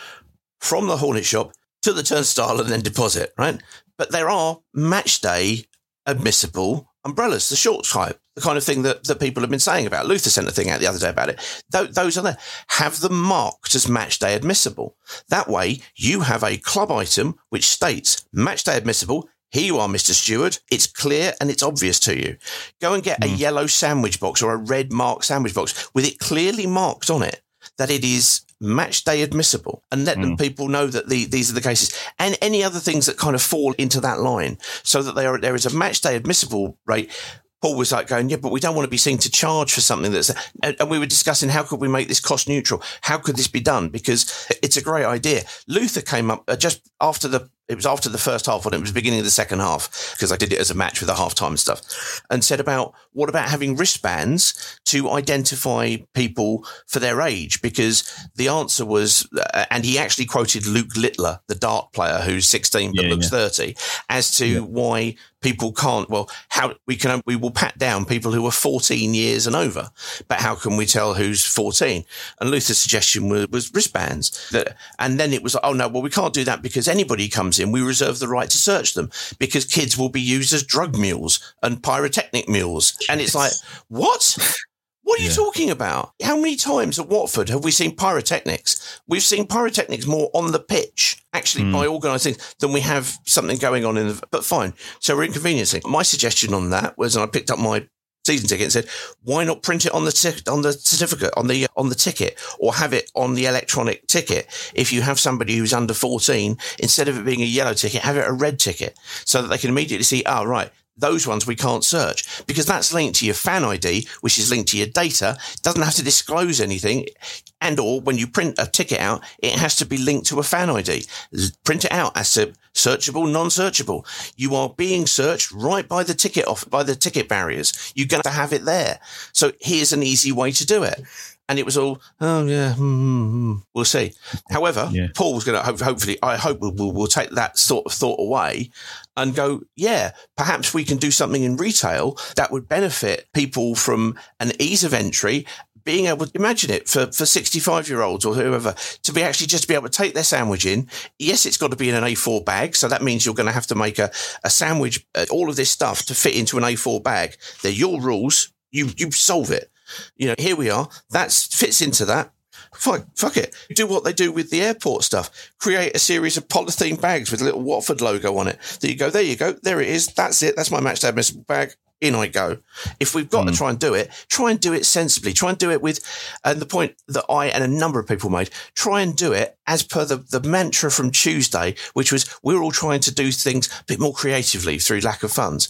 from the Hornet shop to the turnstile and then deposit, right? But there are match day admissible umbrellas, the short type, the kind of thing that, that people have been saying about. Luther sent a thing out the other day about it. Th- those are there. Have them marked as match day admissible. That way, you have a club item which states match day admissible. Here you are, Mr. Steward. It's clear and it's obvious to you. Go and get mm. a hmm. yellow sandwich box or a red marked sandwich box with it clearly marked on it that it is match day admissible and let mm. them people know that the, these are the cases and any other things that kind of fall into that line so that there, there is a match day admissible rate Paul was like going, yeah, but we don't want to be seen to charge for something that's, and, and, we were discussing how could we make this cost neutral? How could this be done? Because it's a great idea. Luther came up uh, just after the it was after the first half, when it was beginning of the second half, because I did it as a match with the halftime stuff, and said about what about having wristbands to identify people for their age? Because the answer was, uh, and he actually quoted Luke Littler, the dart player who's 16 but yeah, looks yeah. 30, as to yeah. why people can't. Well, how we can we will pat down people who are 14 years and over, but how can we tell who's 14? And Luther's suggestion was, was wristbands. That, and then it was, like, oh no, well we can't do that because anybody comes in, we reserve the right to search them because kids will be used as drug mules and pyrotechnic mules. And it's like, what? What are you talking about? How many times at Watford have we seen pyrotechnics? We've seen pyrotechnics more on the pitch, actually, mm. by organising than we have something going on in the. But fine. So we're inconveniencing. My suggestion on that was, and I picked up my season ticket and said, why not print it on the on the certificate on the on the ticket or have it on the electronic ticket? If you have somebody who's under 14, instead of it being a yellow ticket, have it a red ticket so that they can immediately see, oh, right, those ones we can't search because that's linked to your fan ID, which is linked to your data. Doesn't have to disclose anything. And or when you print a ticket out, it has to be linked to a fan ID. Print it out as a searchable, non-searchable. You are being searched right by the ticket off, by the ticket barriers. You're going to have it there. So here's an easy way to do it and it was all, oh yeah, mm, we'll see. However, yeah. Paul was going to hopefully, I hope we'll, we'll, we'll, take that sort of thought away and go, yeah, perhaps we can do something in retail that would benefit people from an ease of entry. Being able to imagine it for, for 65 year olds or whoever to be actually just be able to take their sandwich in. Yes, it's got to be in an A4 bag. So that means you're going to have to make a, a sandwich, uh, all of this stuff to fit into an A4 bag. They're your rules. You, you solve it. You know, here we are. That fits into that. Fuck, fuck it. Do what they do with the airport stuff. Create a series of polythene bags with a little Watford logo on it. There you go. There you go. There it is. That's it. That's my matchday admissible bag. In I go. If we've got mm. to hmm. try and do it, try and do it sensibly. Try and do it with, and the point that I and a number of people made, try and do it as per the, the mantra from Tuesday, which was we're all trying to do things a bit more creatively through lack of funds.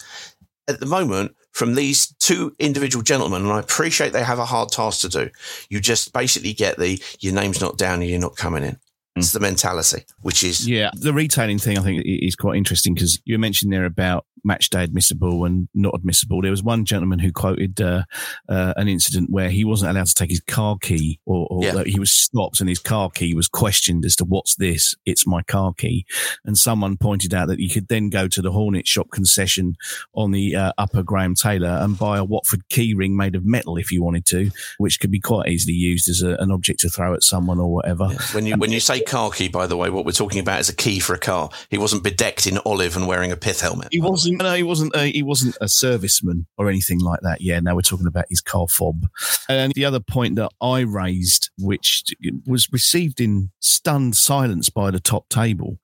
At the moment, from these two individual gentlemen, and I appreciate they have a hard task to do. You just basically get the your name's not down and you're not coming in. It's the mentality, which is yeah. The retailing thing, I think, is quite interesting because you mentioned there about match day admissible and not admissible. There was one gentleman who quoted uh, uh, an incident where he wasn't allowed to take his car key, or, or Yeah. he was stopped and his car key was questioned as to what's this? It's my car key. And someone pointed out that you could then go to the Hornet shop concession on the uh, upper Graham Taylor and buy a Watford key ring made of metal if you wanted to, which could be quite easily used as a, an object to throw at someone or whatever. When you when you say car key, by the way, what we're talking about is a key for a car. He wasn't bedecked in olive and wearing a pith helmet. He wasn't. No, he wasn't. A, he wasn't a serviceman or anything like that. Yeah. Now we're talking about his car fob. And the other point that I raised, which was received in stunned silence by the top table,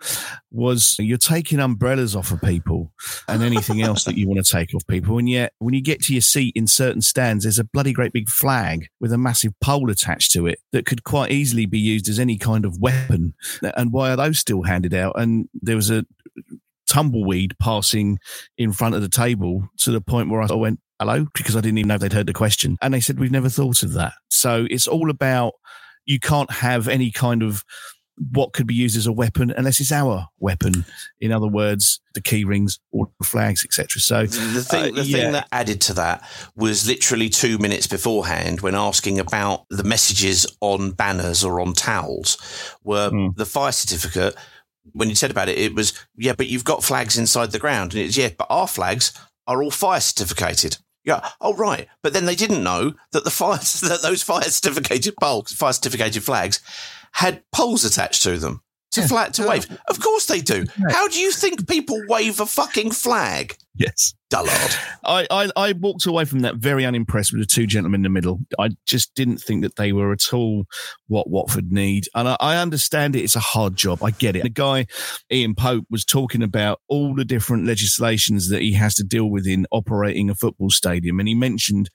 was you're taking umbrellas off of people and anything else that you want to take off people, and yet when you get to your seat in certain stands, there's a bloody great big flag with a massive pole attached to it that could quite easily be used as any kind of weapon. And why are those still handed out? And there was a tumbleweed passing in front of the table to the point where I went, hello, because I didn't even know they'd heard the question. And they said, we've never thought of that. So it's all about you can't have any kind of what could be used as a weapon unless it's our weapon. In other words, the key rings or the flags, etc. So The thing, uh, the yeah. thing that added to that was literally two minutes beforehand when asking about the messages on banners or on towels were Hmm. the fire certificate. When you said about it, it was, yeah, but you've got flags inside the ground. And it's, yeah, but our flags are all fire certificated. Yeah. Oh, right. But then they didn't know that the fire, that those fire certificated poles, fire certificated flags had poles attached to them to flat to wave. Of course they do. How do you think people wave a fucking flag? yes. Dullard. I, I, I walked away from that very unimpressed with the two gentlemen in the middle. I just didn't think that they were at all what Watford need. And I, I understand it. It's a hard job. I get it. The guy, Ian Pope, was talking about all the different legislations that he has to deal with in operating a football stadium. And he mentioned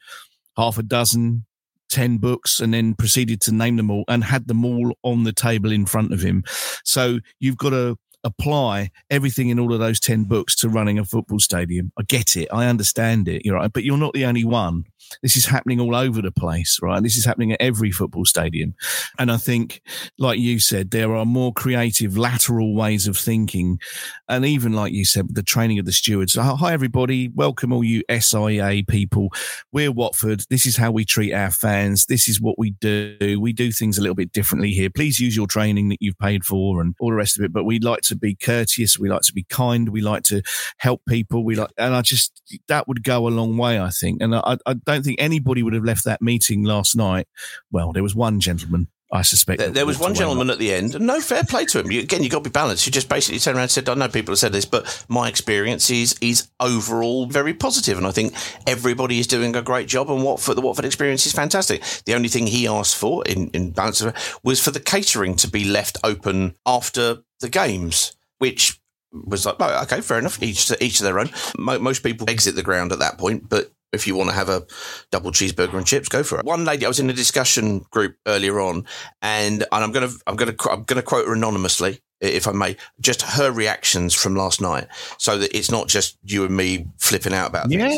half a dozen, 10 books, and then proceeded to name them all and had them all on the table in front of him. So you've got to apply everything in all of those 10 books to running a football stadium. I get it. I understand it. You're right. But you're not the only one. This is happening all over the place, right? This is happening at every football stadium. And I think, like you said, there are more creative lateral ways of thinking. And even like you said, the training of the stewards. Hi, everybody. Welcome all you SIA people. We're Watford. This is how we treat our fans. This is what we do. We do things a little bit differently here. Please use your training that you've paid for and all the rest of it. But we'd like to be courteous. We like to be kind. We like to help people. We like, and I just, that would go a long way, I think. And I, I don't think anybody would have left that meeting last night. Well, there was one gentleman, I suspect. There, there was one gentleman at the end, and no fair play to him. You, again, you got to be balanced. You just basically turned around and said, "I know people have said this, but my experience is is overall very positive, and I think everybody is doing a great job. And Watford, the Watford experience is fantastic. The only thing he asked for in in balance was for the catering to be left open after the games, which was like, oh, okay, fair enough. Each to each to their own. Mo- most people exit the ground at that point, but if you want to have a double cheeseburger and chips, go for it. One lady, I was in a discussion group earlier on, and, and I'm gonna I'm gonna I'm gonna quote her anonymously, if I may, just her reactions from last night, so that it's not just you and me flipping out about. Yeah.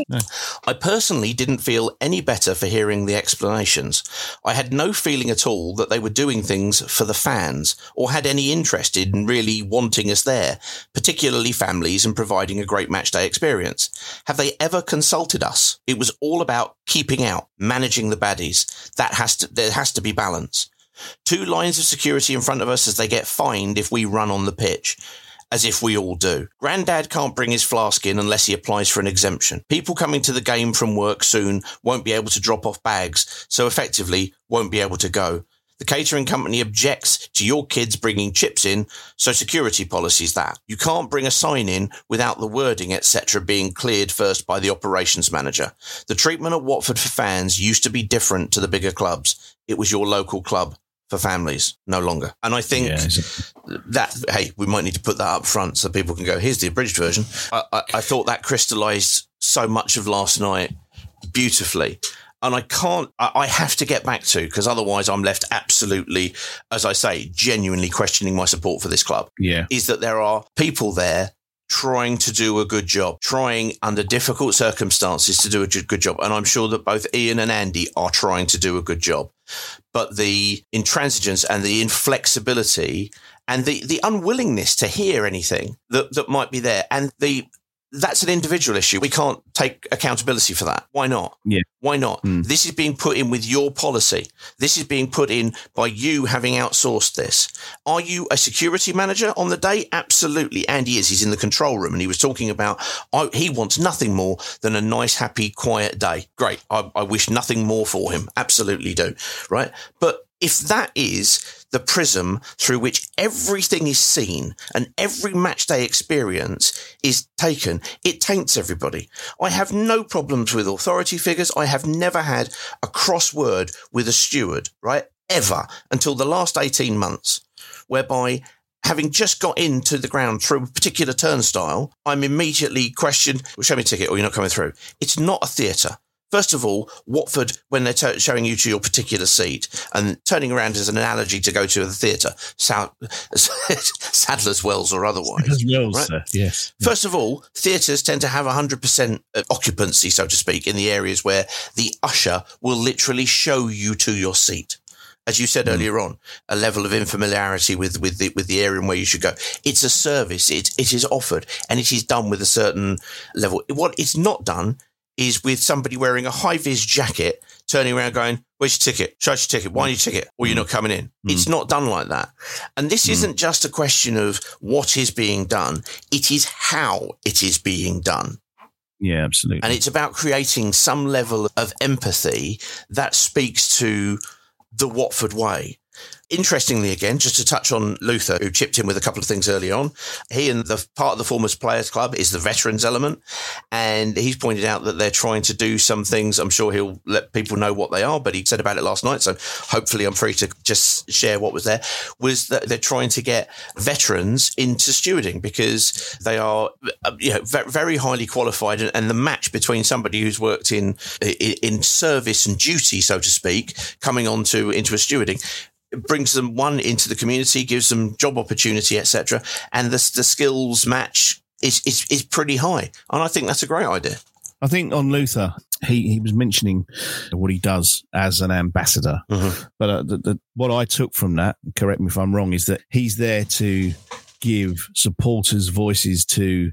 I personally didn't feel any better for hearing the explanations. I had no feeling at all that they were doing things for the fans or had any interest in really wanting us there, particularly families and providing a great match day experience. Have they ever consulted us? It was all about keeping out, managing the baddies. That has to, there has to be balance. Two lines of security in front of us as they get fined if we run on the pitch as if we all do. Grandad can't bring his flask in unless he applies for an exemption. People coming to the game from work soon won't be able to drop off bags, so effectively won't be able to go. The catering company objects to your kids bringing chips in, so security policies that. You can't bring a sign in without the wording, etc., being cleared first by the operations manager. The treatment at Watford for fans used to be different to the bigger clubs. It was your local club for families, no longer. And I think Yeah, that hey, we might need to put that up front so people can go. Here's the abridged version. I, I, I thought that crystallised so much of last night beautifully, and I can't. I, I have to get back to because otherwise I'm left absolutely, as I say, genuinely questioning my support for this club. yeah. Is that there are people there trying to do a good job, trying under difficult circumstances to do a good job, and I'm sure that both Ian and Andy are trying to do a good job. But the intransigence and the inflexibility and the, the unwillingness to hear anything that, that might be there and the that's an individual issue. We can't take accountability for that. Why not? Yeah. Why not? Mm. This is being put in with your policy. This is being put in by you having outsourced this. Are you a security manager on the day? Absolutely. And he is. He's in the control room and he was talking about, I, he wants nothing more than a nice, happy, quiet day. Great. I, I wish nothing more for him. Absolutely do. Right. But if that is the prism through which everything is seen and every match day experience is taken, it taints everybody. I have no problems with authority figures. I have never had a crossword with a steward, right? Ever until the last 18 months, whereby having just got into the ground through a particular turnstile, I'm immediately questioned, well, show me a ticket or you're not coming through. It's not a theatre. First of all, Watford, when they're t- showing you to your particular seat and turning around as an analogy to go to the theatre, South, Sadler's Wells or otherwise. As well, right? sir. Yes. First of all, theatres tend to have 100% uh, occupancy, so to speak, in the areas where the usher will literally show you to your seat. As you said hmm. earlier on, a level of infamiliarity with, with the with the area and where you should go. It's a service. It it is offered and it is done with a certain level. What it's not done is with somebody wearing a high vis jacket, turning around going, Where's your ticket? Show us your ticket. Why mm. your ticket? Or you're not mm. coming in. Mm. It's not done like that. And this isn't just a question of what is being done. It is how it is being done. Yeah, absolutely. And it's about creating some level of empathy that speaks to the Watford way. Interestingly, again, just to touch on Luther, who chipped in with a couple of things early on, he and the part of the Formers Players Club is the veterans element. And he's pointed out that they're trying to do some things. I'm sure he'll let people know what they are, but he said about it last night. So hopefully I'm free to just share what was there was that they're trying to get veterans into stewarding because they are, uh, you know, very highly qualified. And, the match between somebody who's worked in, in, service and duty, so to speak, coming on to, into a stewarding, brings them one into the community, gives them job opportunity, etc. And the, the skills match is, is is pretty high, and I think that's a great idea. I think on Luther, he, he was mentioning what he does as an ambassador. But uh, the, the, what I took from that, correct me if I'm wrong, is that he's there to give supporters voices to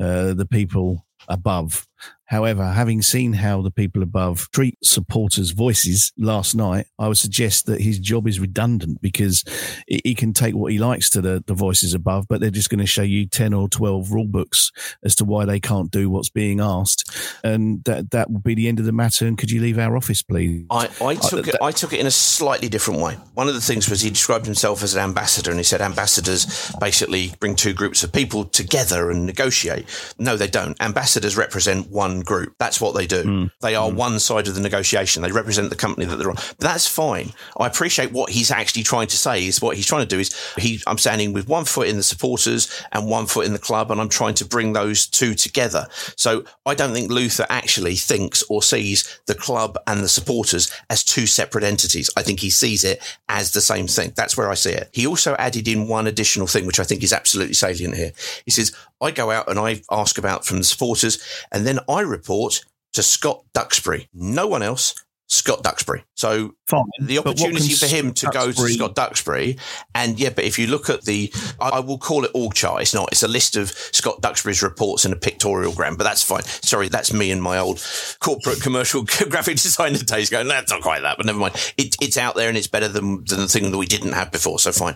uh, the people above. However, having seen how the people above treat supporters' voices last night, I would suggest that his job is redundant because he can take what he likes to the, the voices above, but they're just going to show you 10 or 12 rule books as to why they can't do what's being asked. And that, that would be the end of the matter. And could you leave our office, please? I, I uh, took it. I took it in a slightly different way. One of the things was he described himself as an ambassador, and he said ambassadors basically bring two groups of people together and negotiate. No, they don't. Ambassadors represent one group. That's what they do. Hmm. They are hmm. one side of the negotiation. They represent the company that they're on. But that's fine. I appreciate what he's actually trying to say. Is what he's trying to do is he. I'm standing with one foot in the supporters and one foot in the club, and I'm trying to bring those two together. So I don't think Luther actually thinks or sees the club and the supporters as two separate entities. I think he sees it as the same thing. That's where I see it. He also added in one additional thing, which I think is absolutely salient here. He says, I go out and I ask about from the supporters, and then I report to Scott Duxbury. No one else. Scott Duxbury. So Fine. the opportunity for him to go to Scott Duxbury, and yeah, but if you look at the, I, I will call it org chart. It's not. It's a list of Scott Duxbury's reports in a pictorial gram, but that's fine. Sorry, that's me and my old corporate commercial graphic designer days going. That's not quite that, but never mind. It, it's out there and it's better than than the thing that we didn't have before. So fine.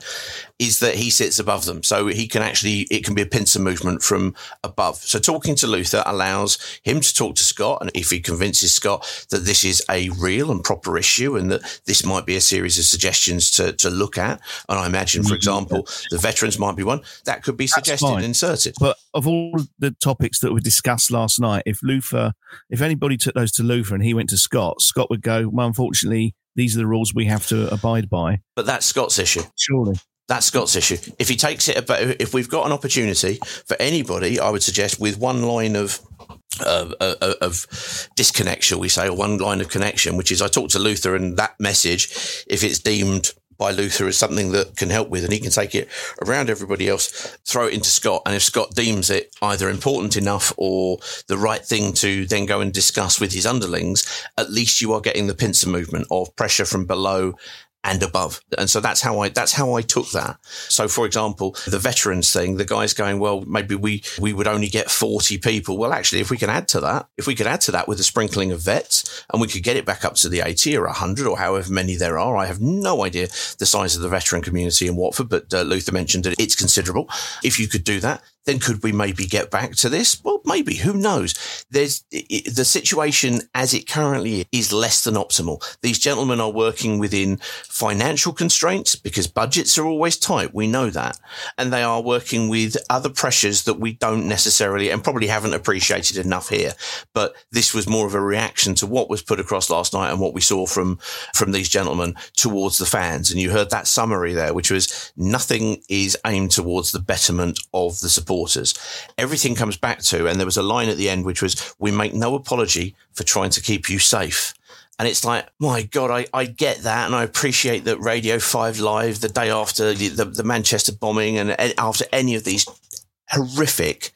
Is that he sits above them, so he can actually it can be a pincer movement from above. So talking to Luther allows him to talk to Scott, and if he convinces Scott that this is a real and proper issue, and that this might be a series of suggestions to to look at, and I imagine, for mm-hmm. example, the veterans might be one that could be suggested fine. and inserted. But of all the topics that were discussed last night, if Luther, if anybody took those to Luther and he went to Scott, Scott would go, well, unfortunately, these are the rules we have to abide by. But that's Scott's issue. Surely. That's Scott's issue. If he takes it, but if we've got an opportunity for anybody, I would suggest with one line of of, of, of disconnect, shall we say, or one line of connection, which is I talk to Luther and that message, if it's deemed by Luther as something that can help with, and he can take it around everybody else, throw it into Scott. And if Scott deems it either important enough or the right thing to then go and discuss with his underlings, at least you are getting the pincer movement of pressure from below and above. And so that's how I, that's how I took that. So for example, the veterans thing, the guys going, well, maybe we, we would only get 40 people. Well, actually, if we can add to that, if we could add to that with a sprinkling of vets and we could get it back up to the 80 or 100 or however many there are, I have no idea the size of the veteran community in Watford, but uh, Luther mentioned that it's considerable. If you could do that, then could we maybe get back to this? Well, maybe. Who knows? There's the situation as it currently is less than optimal. These gentlemen are working within financial constraints because budgets are always tight. We know that. And they are working with other pressures that we don't necessarily and probably haven't appreciated enough here. But this was more of a reaction to what was put across last night and what we saw from, from these gentlemen towards the fans. And you heard that summary there, which was nothing is aimed towards the betterment of the support supporters. Everything comes back to, and there was a line at the end which was, we make no apology for trying to keep you safe. And it's like, my God, I, I get that. And I appreciate that Radio 5 Live, the day after the, the, the Manchester bombing and after any of these horrific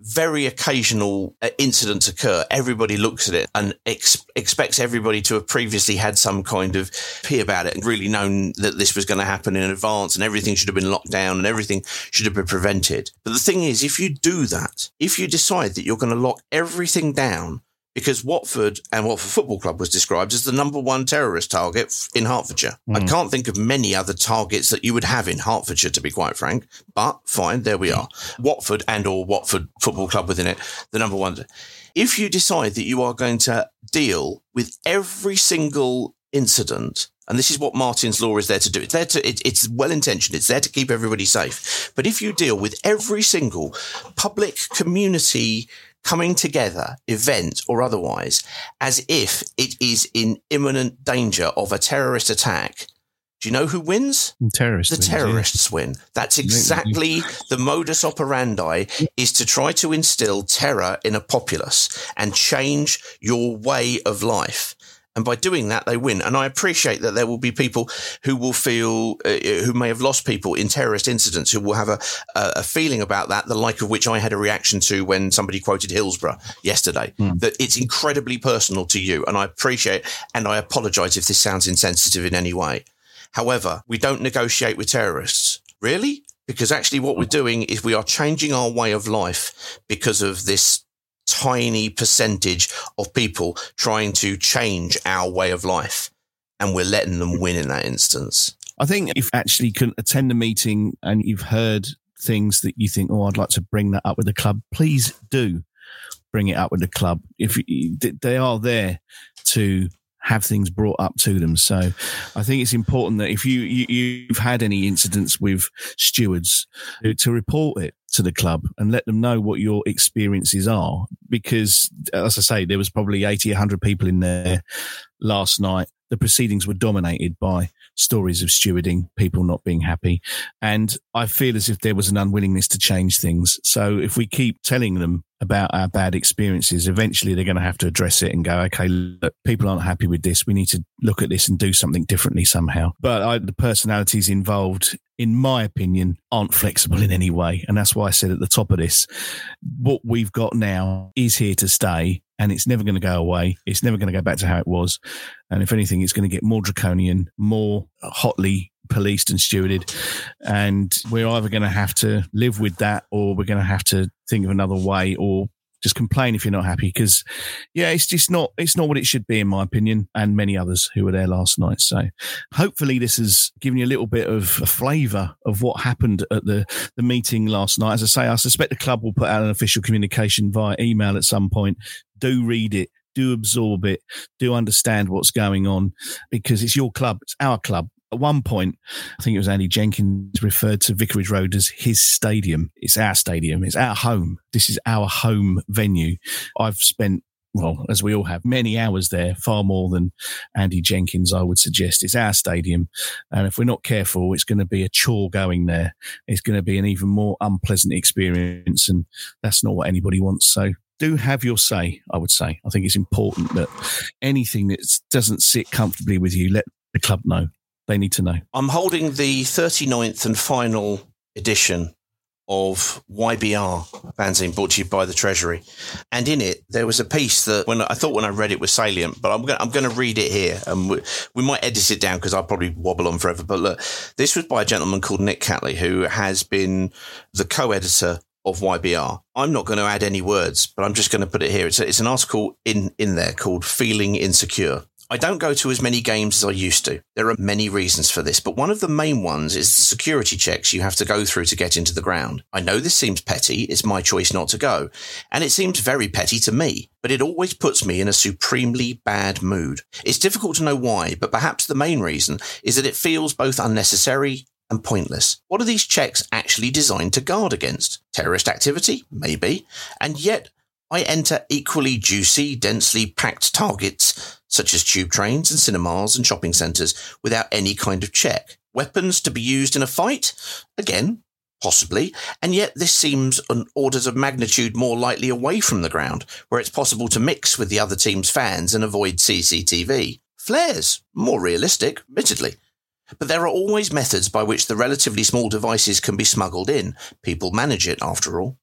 very occasional uh, incidents occur, everybody looks at it and ex- expects everybody to have previously had some kind of pee about it and really known that this was going to happen in advance and everything should have been locked down and everything should have been prevented. But the thing is, if you do that, if you decide that you're going to lock everything down because Watford and Watford Football Club was described as the number one terrorist target in Hertfordshire. Mm. I hmm. can't think of many other targets that you would have in Hertfordshire, to be quite frank. But fine, there we are. Watford and or Watford Football Club within it, the number one. If you decide that you are going to deal with every single incident and this is what Martyn's law is there to do. It's there to, it, it's well intentioned. It's there to keep everybody safe. But if you deal with every single public community coming together, event or otherwise, as if it is in imminent danger of a terrorist attack. Do you know who wins? Terrorists. The terrorists win. That's exactly the modus operandi is to try to instill terror in a populace and change your way of life. And by doing that, they win. And I appreciate that there will be people who will feel, uh, who may have lost people in terrorist incidents, who will have a, a feeling about that, the like of which I had a reaction to when somebody quoted Hillsborough yesterday, mm. that it's incredibly personal to you. And I appreciate and I apologize if this sounds insensitive in any way. However, we don't negotiate with terrorists. Really? Because actually what we're doing is we are changing our way of life because of this tiny percentage of people trying to change our way of life. And we're letting them win in that instance. I think if actually can attend a meeting and you've heard things that you think, oh, I'd like to bring that up with the club, please do bring it up with the club. If they are there to have things brought up to them. So I think it's important that if you, you have had any incidents with stewards to report it to the club and let them know what your experiences are. Because as I say, there was probably 80, 100 people in there last night. The proceedings were dominated by stories of stewarding, people not being happy. And I feel as if there was an unwillingness to change things. So if we keep telling them about our bad experiences, eventually they're going to have to address it and go, okay, look, people aren't happy with this. We need to look at this and do something differently somehow. But I, the personalities involved, in my opinion, aren't flexible in any way. And that's why I said at the top of this, what we've got now is here to stay and it's never going to go away. It's never going to go back to how it was. And if anything, it's going to get more draconian, more hotly policed and stewarded. And we're either going to have to live with that or we're going to have to think of another way or just complain if you're not happy because yeah it's just not it's not what it should be in my opinion and many others who were there last night so hopefully this has given you a little bit of a flavor of what happened at the the meeting last night as i say i suspect the club will put out an official communication via email at some point do read it do absorb it, do understand what's going on because it's your club, it's our club. At one point, I think it was Andy Jenkins referred to Vicarage Road as his stadium. It's our stadium. It's our home. This is our home venue. I've spent well, as we all have, many hours there, far more than Andy Jenkins, I would suggest. It's our stadium. And if we're not careful, it's going to be a chore going there. It's going to be an even more unpleasant experience. And that's not what anybody wants. So do have your say, I would say. I think it's important that anything that doesn't sit comfortably with you, let the club know. They need to know. I'm holding the 39th and final edition of YBR fanzine brought to you by the Treasury. And in it, there was a piece that when I thought when I read it was salient, but I'm going I'm to read it here and we, we might edit it down because I'll probably wobble on forever. But look, this was by a gentleman called Nick Catley, who has been the co-editor of YBR. I'm not going to add any words, but I'm just going to put it here. It's, a, it's an article in, in there called Feeling Insecure. I don't go to as many games as I used to. There are many reasons for this, but one of the main ones is the security checks you have to go through to get into the ground. I know this seems petty, it's my choice not to go, and it seems very petty to me, but it always puts me in a supremely bad mood. It's difficult to know why, but perhaps the main reason is that it feels both unnecessary and pointless. What are these checks actually designed to guard against? Terrorist activity? Maybe. And yet, I enter equally juicy, densely packed targets, such as tube trains and cinemas and shopping centres, without any kind of check. Weapons to be used in a fight? Again, possibly. And yet this seems an orders of magnitude more likely away from the ground, where it's possible to mix with the other team's fans and avoid CCTV. Flares? More realistic, admittedly. But there are always methods by which the relatively small devices can be smuggled in. People manage it, after all.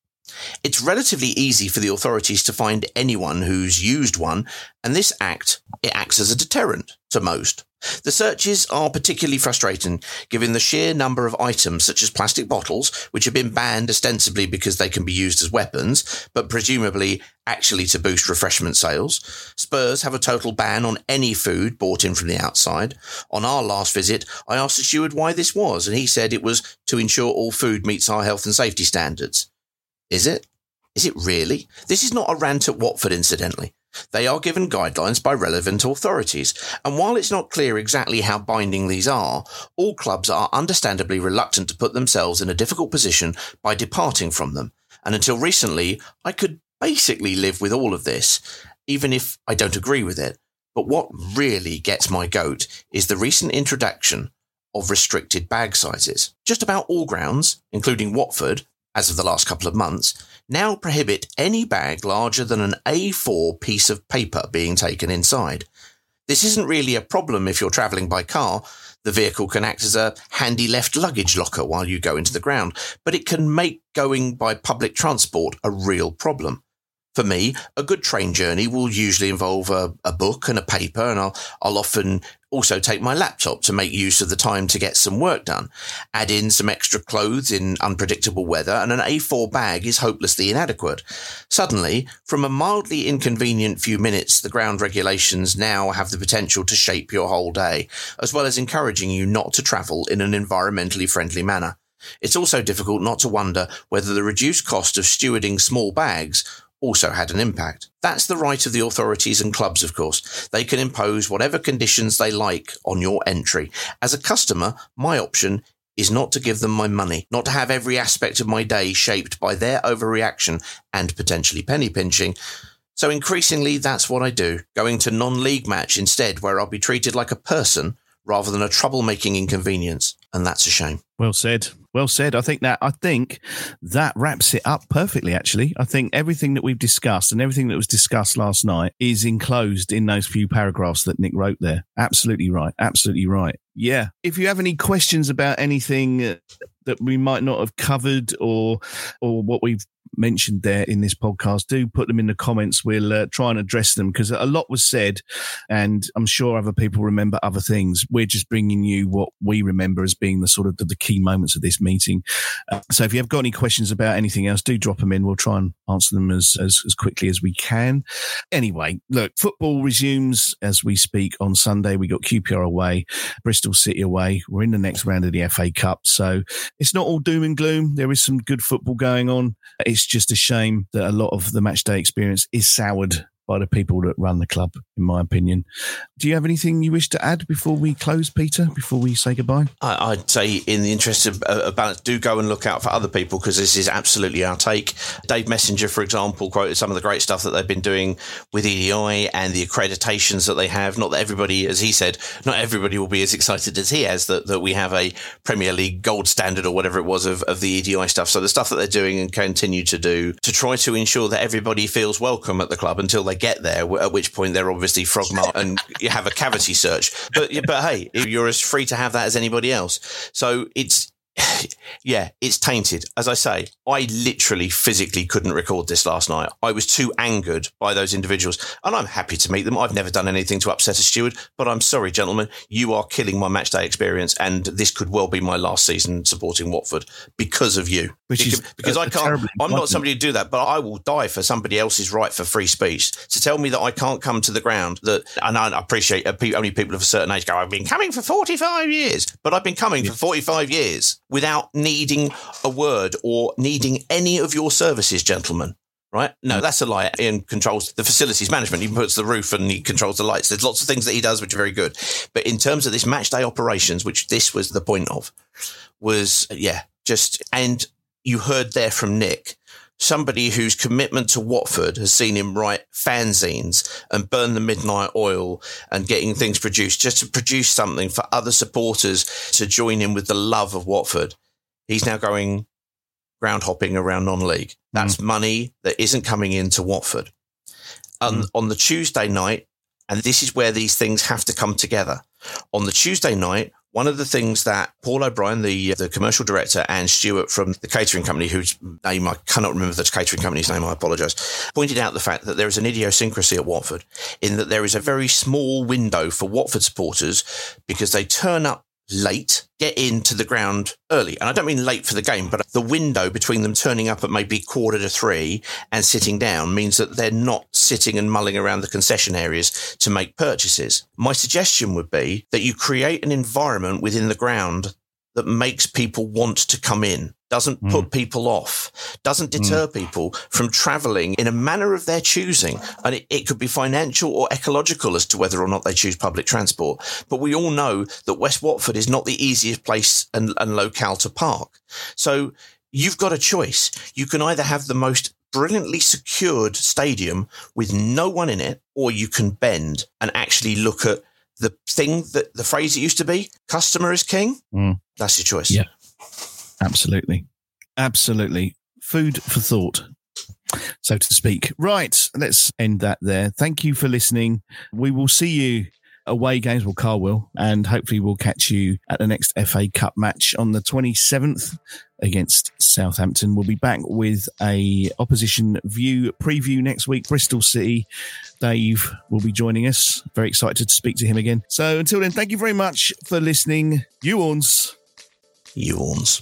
It's relatively easy for the authorities to find anyone who's used one, and this act, it acts as a deterrent to most. The searches are particularly frustrating given the sheer number of items such as plastic bottles, which have been banned ostensibly because they can be used as weapons, but presumably actually to boost refreshment sales. Spurs have a total ban on any food bought in from the outside. On our last visit, I asked the steward why this was, and he said it was to ensure all food meets our health and safety standards. Is it? Is it really? This is not a rant at Watford, incidentally. They are given guidelines by relevant authorities, and while it's not clear exactly how binding these are, all clubs are understandably reluctant to put themselves in a difficult position by departing from them. And until recently, I could basically live with all of this, even if I don't agree with it. But what really gets my goat is the recent introduction of restricted bag sizes. Just about all grounds, including Watford, as of the last couple of months, now prohibit any bag larger than an A4 piece of paper being taken inside. This isn't really a problem if you're travelling by car. The vehicle can act as a handy left luggage locker while you go into the ground, but it can make going by public transport a real problem. For me, a good train journey will usually involve a, a book and a paper, and I'll, I'll often also take my laptop to make use of the time to get some work done. Add in some extra clothes in unpredictable weather, and an A4 bag is hopelessly inadequate. Suddenly, from a mildly inconvenient few minutes, the ground regulations now have the potential to shape your whole day, as well as encouraging you not to travel in an environmentally friendly manner. It's also difficult not to wonder whether the reduced cost of stewarding small bags also had an impact. That's the right of the authorities and clubs, of course. They can impose whatever conditions they like on your entry. As a customer, my option is not to give them my money, not to have every aspect of my day shaped by their overreaction and potentially penny pinching. So increasingly, that's what I do, going to non-league match instead, where I'll be treated like a person rather than a troublemaking inconvenience. And that's a shame. Well said. Well said. I think that I think that wraps it up perfectly. Actually, I think everything that we've discussed and everything that was discussed last night is enclosed in those few paragraphs that Nick wrote there. Absolutely right. Absolutely right. Yeah. If you have any questions about anything uh, that we might not have covered or or what we've mentioned there in this podcast, do put them in the comments. We'll uh, try and address them because a lot was said, and I'm sure other people remember other things. We're just bringing you what we remember as being the sort of the, the key moments of this meeting. Uh, so if you have got any questions about anything else, do drop them in. We'll try and answer them as, as, as quickly as we can. Anyway, look, football resumes as we speak on Sunday. We got QPR away, Bristol City away. We're in the next round of the FA Cup. So it's not all doom and gloom. There is some good football going on. It's just a shame that a lot of the match day experience is soured by the people that run the club, in my opinion. Do you have anything you wish to add before we close, Peter, before we say goodbye? I, would say, in the interest of, uh, balance, do go and look out for other people because this is absolutely our take. Dave Messenger, for example, quoted some of the great stuff that they've been doing with EDI and the accreditations that they have. Not that everybody, as he said, not everybody will be as excited as he has that, that we have a Premier League gold standard or whatever it was of, of the EDI stuff. So the stuff that they're doing and continue to do to try to ensure that everybody feels welcome at the club until they get there, at which point they're obviously frogmark and you have a cavity search. But but hey, you're as free to have that as anybody else. So it's yeah, it's tainted. As I say, I literally physically couldn't record this last night. I was too angered by those individuals, and I'm happy to meet them. I've never done anything to upset a steward, but I'm sorry, gentlemen, you are killing my match day experience, and this could well be my last season supporting Watford because of you. Which because, is because a- I can't. I'm not somebody to do that, but I will die for somebody else's right for free speech. To tell me that I can't come to the ground, that and I appreciate uh, only people of a certain age go. I've been coming for 45 years, but I've been coming for 45 years without needing a word or needing any of your services, gentlemen. Right? No, mm. that's a lie. Ian controls the facilities management. He puts the roof and he controls the lights. There's lots of things that he does which are very good. But in terms of this match day operations, which this was the point of, was yeah, just and you heard there from Nick, somebody whose commitment to Watford has seen him write fanzines and burn the midnight oil and getting things produced just to produce something for other supporters to join in with the love of Watford. He's now going ground hopping around non-league. That's mm. money that isn't coming into Watford. On, mm. on the Tuesday night, and this is where these things have to come together. On the Tuesday night, one of the things that Paul O'Brien, the the commercial director, and Stuart from the catering company, whose name I cannot remember the catering company's name, I apologise, pointed out the fact that there is an idiosyncrasy at Watford in that there is a very small window for Watford supporters because they turn up late, get into the ground early. And I don't mean late for the game, but the window between them turning up at maybe quarter to three and sitting down means that they're not sitting and mulling around the concession areas to make purchases. My suggestion would be that you create an environment within the ground that makes people want to come in, doesn't put people off, doesn't deter people from traveling in a manner of their choosing. And it, it could be financial or ecological as to whether or not they choose public transport. But we all know that West Watford is not the easiest place and, and locale to park. So you've got a choice. You can either have the most brilliantly secured stadium with no one in it, or you can bend and actually look at the thing that the phrase it used to be customer is king. Mm. That's your choice. Yeah. Absolutely. Absolutely. Food for thought, so to speak. Right. Let's end that there. Thank you for listening. We will see you away games. Well, Carl will, and hopefully we'll catch you at the next FA Cup match on the 27th against Southampton. We'll be back with a opposition view preview next week. Bristol City. Dave will be joining us. Very excited to speak to him again. So until then, thank you very much for listening. You ons. Yawns.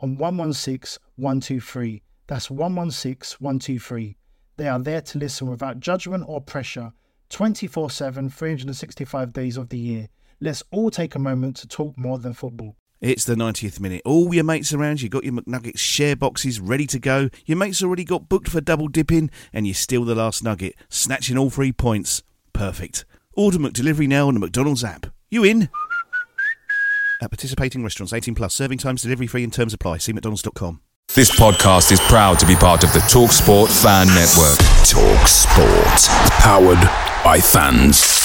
on 116 123. That's 116 123. They are there to listen without judgment or pressure 24 7, 365 days of the year. Let's all take a moment to talk more than football. It's the 90th minute. All your mates around, you got your McNuggets share boxes ready to go. Your mates already got booked for double dipping, and you steal the last nugget, snatching all three points. Perfect. Order McDelivery now on the McDonald's app. You in? At participating restaurants, 18 plus, serving times, delivery free, and terms apply. See McDonald's.com. This podcast is proud to be part of the TalkSport Fan Network. Talk Sport. Powered by fans.